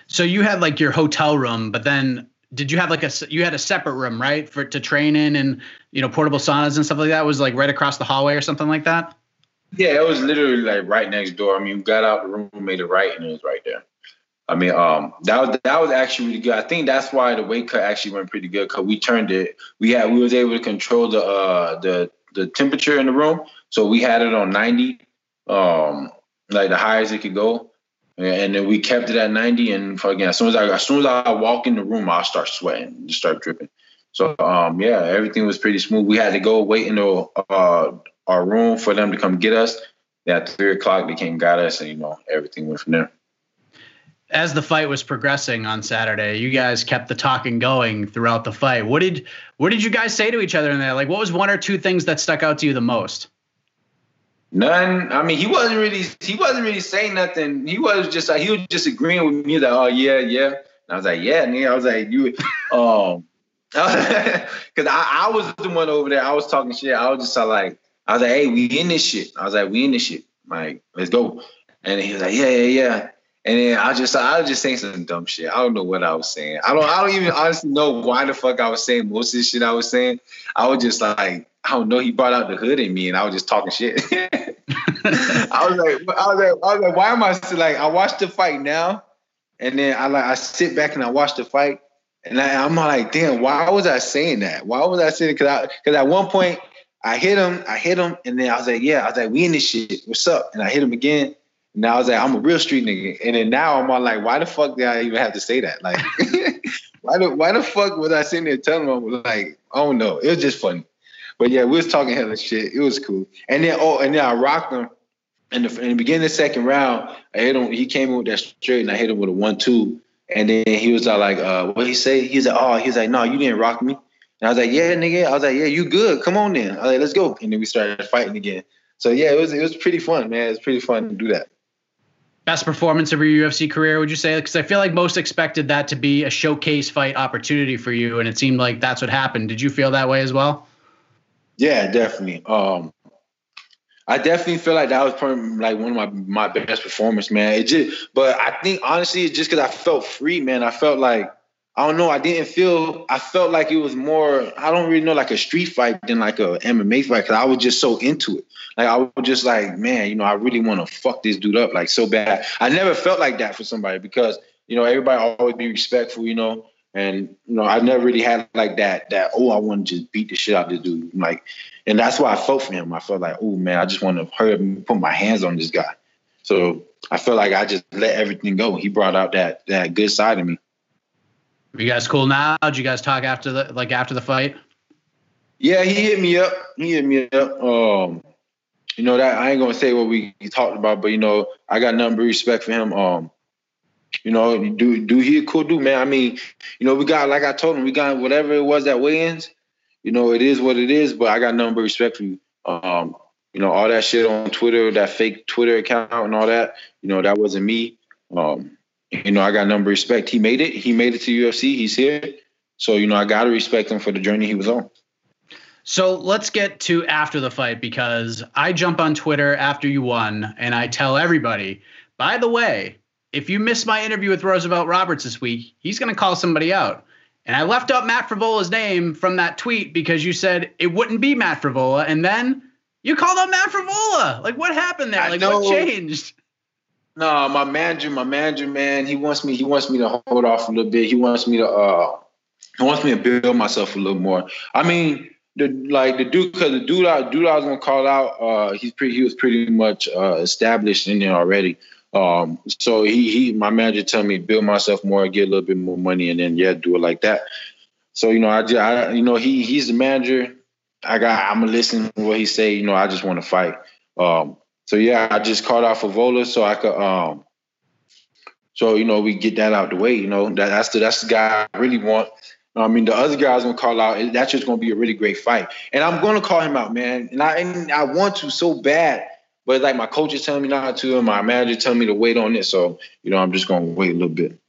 So you had like your hotel room, but then did you have like a you had a separate room right for to train in and you know portable saunas and stuff like that it was like right across the hallway or something like that yeah it was literally like right next door i mean we got out the room made it right and it was right there i mean um that was that was actually really good. I think that's why the weight cut actually went pretty good because we turned it we had we was able to control the uh the the temperature in the room. So we had it on 90 um like the highest it could go. And then we kept it at 90 and again as soon as i as soon as i walk in the room i'll start sweating just start dripping. So um yeah everything was pretty smooth. We had to go wait in the uh our room for them to come get us. At three o'clock they came got us and you know everything went from there as the fight was progressing on Saturday, you guys kept the talking going throughout the fight. What did what did you guys say to each other in there? Like, what was one or two things that stuck out to you the most? None. I mean, he wasn't really he wasn't really saying nothing. He was just like he was just agreeing with me that oh yeah yeah. And I was like yeah, nigga. I was like you, um, because I, I was the one over there. I was talking shit. I was just like I was like hey we in this shit. I was like we in this shit. Like let's go. And he was like yeah yeah yeah. And then I just I was just saying some dumb shit. I don't know what I was saying. I don't I don't even honestly know why the fuck I was saying most of this shit I was saying. I was just like I don't know. He brought out the hood in me, and I was just talking shit. I was like, I was like, I was like, why am I still like? I watched the fight now, and then I like I sit back and I watch the fight, and I, am like, damn, why was I saying that? Why was I saying? Because I because at one point I hit him, I hit him, and then I was like, yeah, I was like, we in this shit. What's up? And I hit him again. And I was like, I'm a real street nigga. And then now I'm all like, why the fuck did I even have to say that? Like, why the why the fuck was I sitting there telling him? Like, don't know. It was just funny. But yeah, we was talking hella shit. It was cool. And then oh, and then I rocked him. In the, in the beginning of the second round, I hit him. He came in with that straight, and I hit him with a one-two. And then he was all like, uh, "What he say?" He's like, "Oh, he's like, no, you didn't rock me." And I was like, "Yeah, nigga." I was like, "Yeah, you good? Come on then." I was like, "Let's go." And then we started fighting again. So yeah, it was it was pretty fun, man. It's pretty fun to do that. Best performance of your UFC career, would you say? Because I feel like most expected that to be a showcase fight opportunity for you, and it seemed like that's what happened. Did you feel that way as well? Yeah, definitely. Um, I definitely feel like that was probably like one of my my best performance, man. It just, but I think honestly, it's just because I felt free, man. I felt like I don't know. I didn't feel. I felt like it was more. I don't really know like a street fight than like a MMA fight because I was just so into it. Like I was just like, man, you know, I really want to fuck this dude up like so bad. I never felt like that for somebody because you know everybody always be respectful, you know. And you know, I never really had like that. That oh, I want to just beat the shit out of this dude. Like, and that's why I felt for him. I felt like, oh man, I just want to hurry up and put my hands on this guy. So I felt like I just let everything go. He brought out that that good side of me. You guys cool now? Did you guys talk after the like after the fight? Yeah, he hit me up. He hit me up. Um, you know that I ain't gonna say what we talked about, but you know I got but respect for him. Um, you know, do do he a cool dude, man. I mean, you know, we got like I told him, we got whatever it was that weigh-ins. You know, it is what it is, but I got but respect for you. Um, you know, all that shit on Twitter, that fake Twitter account and all that, you know, that wasn't me. Um, you know, I got but respect. He made it. He made it to UFC. He's here. So, you know, I gotta respect him for the journey he was on. So let's get to after the fight because I jump on Twitter after you won and I tell everybody, by the way, if you missed my interview with Roosevelt Roberts this week, he's going to call somebody out. And I left out Matt Frevola's name from that tweet because you said it wouldn't be Matt Frevola. And then you called out Matt Frevola. Like, what happened there? Like, what changed? No, my manager, my manager, man, he wants me. He wants me to hold off a little bit. He wants me to. uh he wants me to build myself a little more. I mean, the like the dude because the dude I dude I was gonna call out, uh, he's pretty he was pretty much uh, established in there already. Um, so he he my manager tell me build myself more, get a little bit more money, and then yeah, do it like that. So you know, I, just, I you know he he's the manager. I got I'm gonna listen to what he say. You know, I just want to fight. Um, so yeah, I just called out Frevola so I could um, so you know we get that out the way. You know that that's the that's the guy I really want. I mean, the other guys gonna call out. That's just gonna be a really great fight, and I'm gonna call him out, man. And I and I want to so bad, but like my coach is telling me not to, and my manager telling me to wait on it. So you know, I'm just gonna wait a little bit.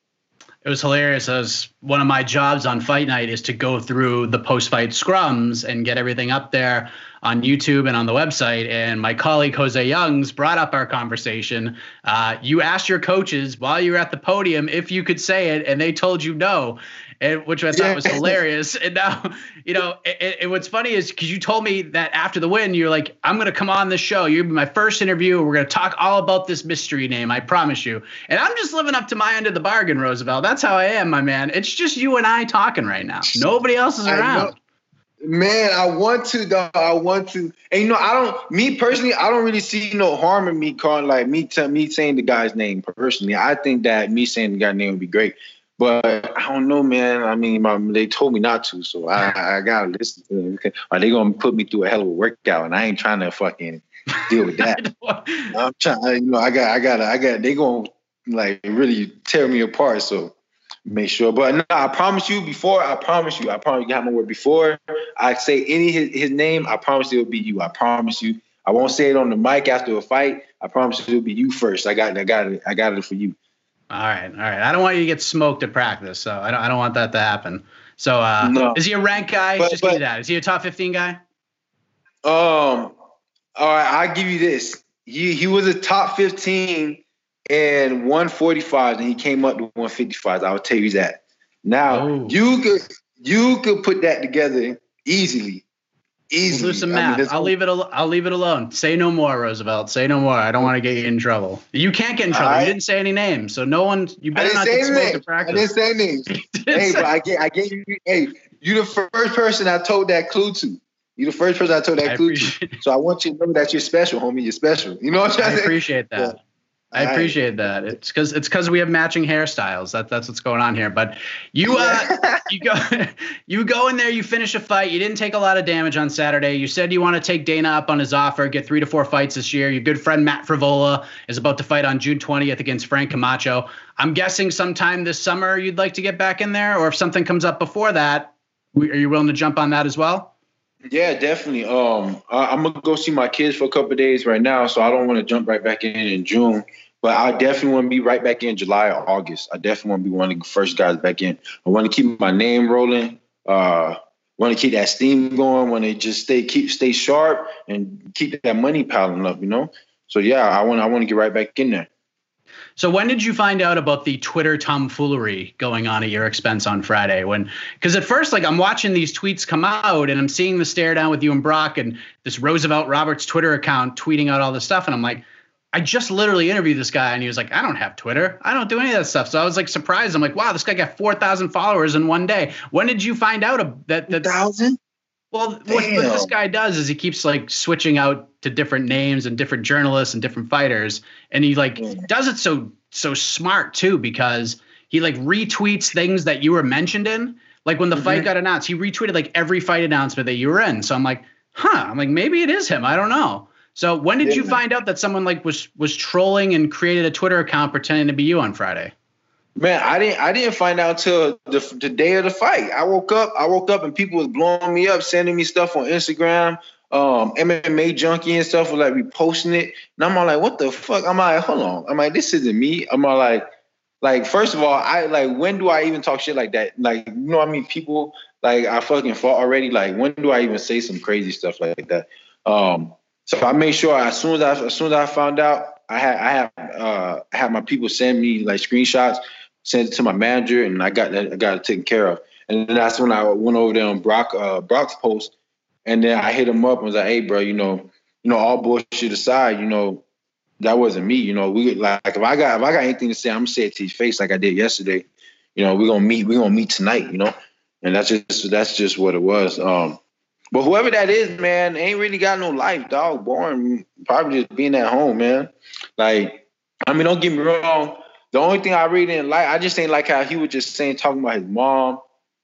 It was hilarious. As one of my jobs on fight night is to go through the post-fight scrums and get everything up there on YouTube and on the website. And my colleague Jose Youngs brought up our conversation. Uh, you asked your coaches while you were at the podium if you could say it, and they told you no and which I thought yeah. was hilarious. And now, you know, and, what's funny is because you told me that after the win, you're like, I'm going to come on the show. You're my first interview. We're going to talk all about this mystery name. I promise you. And I'm just living up to my end of the bargain, Roosevelt. That's how I am, my man. It's just you and I talking right now. Nobody else is around. Man, I want to though. I want to, and you know, I don't. Me personally, I don't really see no harm in me calling like me. T- me saying the guy's name personally. I think that me saying the guy's name would be great. But I don't know, man. I mean, my, they told me not to, so I, I gotta listen to them. Are they gonna put me through a hell of a workout? And I ain't trying to fucking deal with that. I'm trying, you know, I got, I got, I got. They gonna like really tear me apart. So make sure. But no, I promise you. Before I promise you, I promise you got my word. Before I say any his, his name, I promise it will be you. I promise you. I won't say it on the mic after a fight. I promise it'll be you first. I got, it, I got it. I got it for you. All right, all right. I don't want you to get smoked at practice, so I don't. I don't want that to happen. So, uh, no. is he a rank guy? But, Just but, give me that. Is he a top fifteen guy? Um. All right, I give you this. He he was a top fifteen and 145, and he came up to 155. I will tell you that. Now oh. you could you could put that together easily. Easily. We'll do some math. I mean, I'll leave it. Al- I'll leave it alone. Say no more, Roosevelt. Say no more. I don't want to get you in trouble. You can't get in trouble. You didn't say any names, so no one. You better not get smoked to practice. I didn't say names. hey, but I gave, I gave you. Hey, you the first person I told that clue to. You're the first person I told that I clue to. So I want you to know that you're special, homie. You're special. You know what I'm saying? I appreciate that. Yeah. I appreciate that. It's because it's because we have matching hairstyles. That that's what's going on here. But you uh you go you go in there, you finish a fight. You didn't take a lot of damage on Saturday. You said you want to take Dana up on his offer, get three to four fights this year. Your good friend Matt Frevola is about to fight on June 20th against Frank Camacho. I'm guessing sometime this summer you'd like to get back in there, or if something comes up before that, are you willing to jump on that as well? Yeah, definitely. Um, I, am gonna go see my kids for a couple days right now, so I don't want to jump right back in in June. But I definitely want to be right back in July or August. I definitely want to be one of the first guys back in. I want to keep my name rolling. Uh, want to keep that steam going. Want to just stay keep stay sharp and keep that money piling up. You know. So yeah, I want I want to get right back in there. So when did you find out about the Twitter tomfoolery going on at your expense on Friday? When because at first like I'm watching these tweets come out and I'm seeing the stare down with you and Brock and this Roosevelt Roberts Twitter account tweeting out all this stuff and I'm like I just literally interviewed this guy and he was like, I don't have Twitter. I don't do any of that stuff. So I was like surprised. I'm like, wow, this guy got 4,000 followers in one day. When did you find out that that thousand? Well, what, what, this guy does is he keeps like switching out to different names and different journalists and different fighters, and he like yeah. does it so so smart too because he like retweets things that you were mentioned in. Like when the mm-hmm. fight got announced, he retweeted like every fight announcement that you were in. So I'm like, huh? I'm like, maybe it is him. I don't know. So when did yeah. you find out that someone like was was trolling and created a Twitter account pretending to be you on Friday? Man, I didn't I didn't find out till the, the day of the fight. I woke up, I woke up and people was blowing me up, sending me stuff on Instagram. Um, MMA junkie and stuff was like reposting it. And I'm all like, what the fuck? I'm like, hold on. I'm like, this isn't me. I'm all like, like, first of all, I like when do I even talk shit like that? Like, you know what I mean? People like I fucking fought already. Like, when do I even say some crazy stuff like that? Um, so I made sure as soon as I as soon as I found out, I had I had uh, I had my people send me like screenshots, send it to my manager, and I got that I got it taken care of. And then that's when I went over there on Brock uh, Brock's post, and then I hit him up and was like, "Hey, bro, you know, you know, all bullshit aside, you know, that wasn't me. You know, we like if I got if I got anything to say, I'm gonna say it to your face like I did yesterday. You know, we're gonna meet. We're gonna meet tonight. You know." and that's just that's just what it was. Um, but whoever that is, man, ain't really got no life, dog. Boring, probably just being at home, man. Like, I mean, don't get me wrong. The only thing I really didn't like, I just ain't like how he was just saying talking about his mom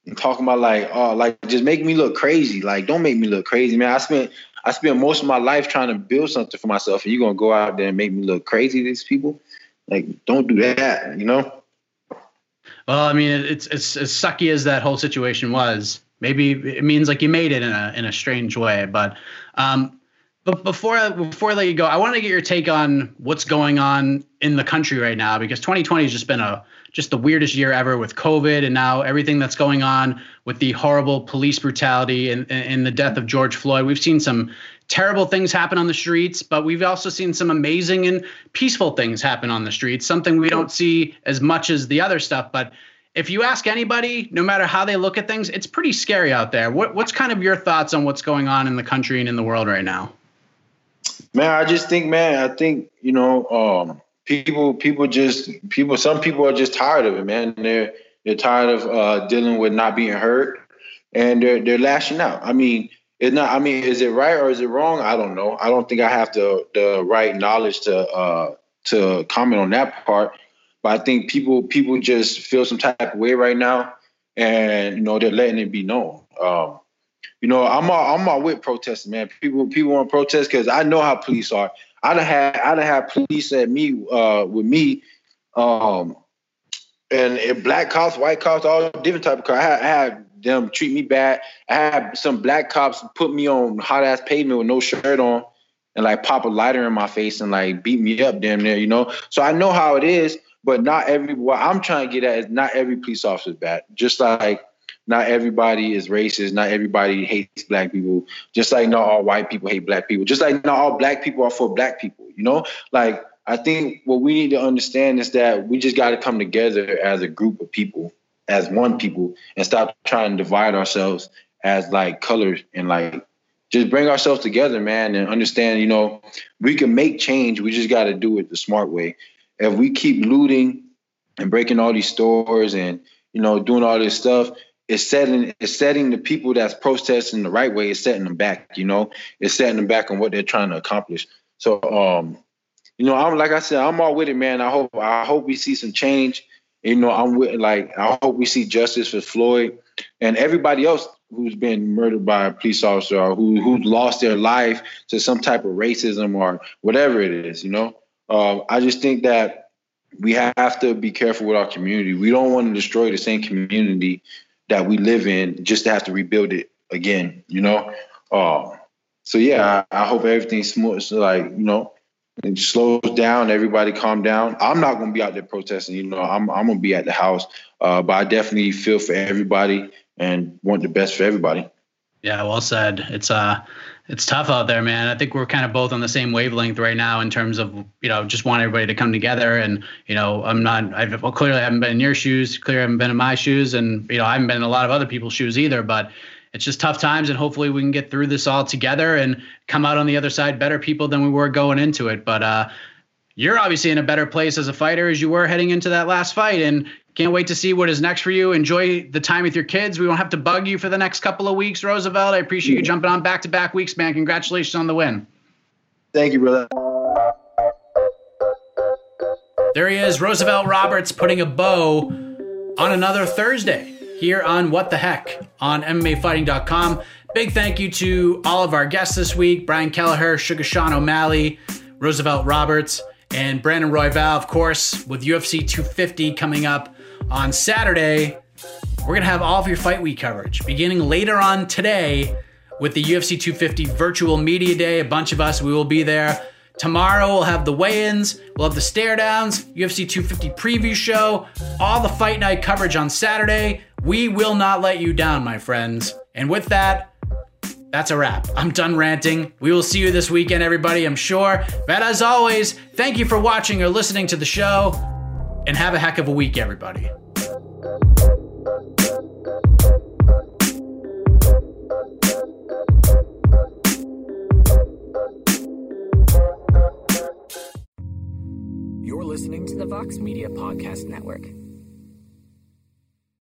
and talking about like, oh, like just make me look crazy. Like, don't make me look crazy, man. I spent I spent most of my life trying to build something for myself, and you're gonna go out there and make me look crazy these people. Like, don't do that, you know. Well, I mean, it's it's as sucky as that whole situation was. Maybe it means like you made it in a in a strange way. But um, but before before I let you go, I want to get your take on what's going on in the country right now because 2020 has just been a just the weirdest year ever with COVID and now everything that's going on with the horrible police brutality and, and the death of George Floyd. We've seen some terrible things happen on the streets, but we've also seen some amazing and peaceful things happen on the streets, something we don't see as much as the other stuff. But if you ask anybody, no matter how they look at things, it's pretty scary out there. What, what's kind of your thoughts on what's going on in the country and in the world right now? Man, I just think, man, I think, you know, um, people, people just, people, some people are just tired of it, man. They're, they're tired of uh, dealing with not being heard and they're, they're lashing out. I mean, it's not. I mean, is it right or is it wrong? I don't know. I don't think I have the the right knowledge to uh, to comment on that part. But I think people people just feel some type of way right now, and you know they're letting it be known. Um, you know, I'm all, I'm all with protesting, man. People people want to protest because I know how police are. I'd have had I'd have police at me uh, with me, um, and black cops, white cops, all different type of cops. I had, I had them treat me bad. I had some black cops put me on hot ass pavement with no shirt on and like pop a lighter in my face and like beat me up damn near, you know. So I know how it is, but not every what I'm trying to get at is not every police officer is bad. Just like not everybody is racist, not everybody hates black people, just like not all white people hate black people, just like not all black people are for black people, you know? Like I think what we need to understand is that we just got to come together as a group of people as one people and stop trying to divide ourselves as like colors and like just bring ourselves together, man, and understand, you know, we can make change. We just got to do it the smart way. If we keep looting and breaking all these stores and, you know, doing all this stuff, it's setting it's setting the people that's protesting the right way, it's setting them back, you know, it's setting them back on what they're trying to accomplish. So um, you know, I'm like I said, I'm all with it, man. I hope I hope we see some change you know, I'm with like I hope we see justice for Floyd and everybody else who's been murdered by a police officer or who who lost their life to some type of racism or whatever it is. You know, uh, I just think that we have to be careful with our community. We don't want to destroy the same community that we live in just to have to rebuild it again. You know, uh, so yeah, I, I hope everything's smooth. So like you know, it slows down. Everybody calm down. I'm not going to be out there protesting. You know, I'm I'm going to be at the house. Uh, but I definitely feel for everybody and want the best for everybody. Yeah, well said. It's uh, it's tough out there, man. I think we're kind of both on the same wavelength right now in terms of you know just want everybody to come together. And you know, I'm not. I've well, clearly I haven't been in your shoes. Clearly, I haven't been in my shoes, and you know, I haven't been in a lot of other people's shoes either. But it's just tough times and hopefully we can get through this all together and come out on the other side better people than we were going into it but uh, you're obviously in a better place as a fighter as you were heading into that last fight and can't wait to see what is next for you. Enjoy the time with your kids. We won't have to bug you for the next couple of weeks roosevelt. I appreciate you jumping on back to back weeks man. Congratulations on the win. Thank you brother. There he is roosevelt roberts putting a bow on another thursday here on What the Heck on MMAfighting.com. Big thank you to all of our guests this week Brian Kelleher, Sugar Sean O'Malley, Roosevelt Roberts, and Brandon Royval, of course, with UFC 250 coming up on Saturday. We're going to have all of your fight week coverage beginning later on today with the UFC 250 virtual media day. A bunch of us, we will be there. Tomorrow we'll have the weigh-ins, we'll have the stare downs, UFC 250 preview show, all the fight night coverage on Saturday. We will not let you down, my friends. And with that, that's a wrap. I'm done ranting. We will see you this weekend, everybody, I'm sure. But as always, thank you for watching or listening to the show, and have a heck of a week, everybody. Listening to the Vox Media Podcast Network.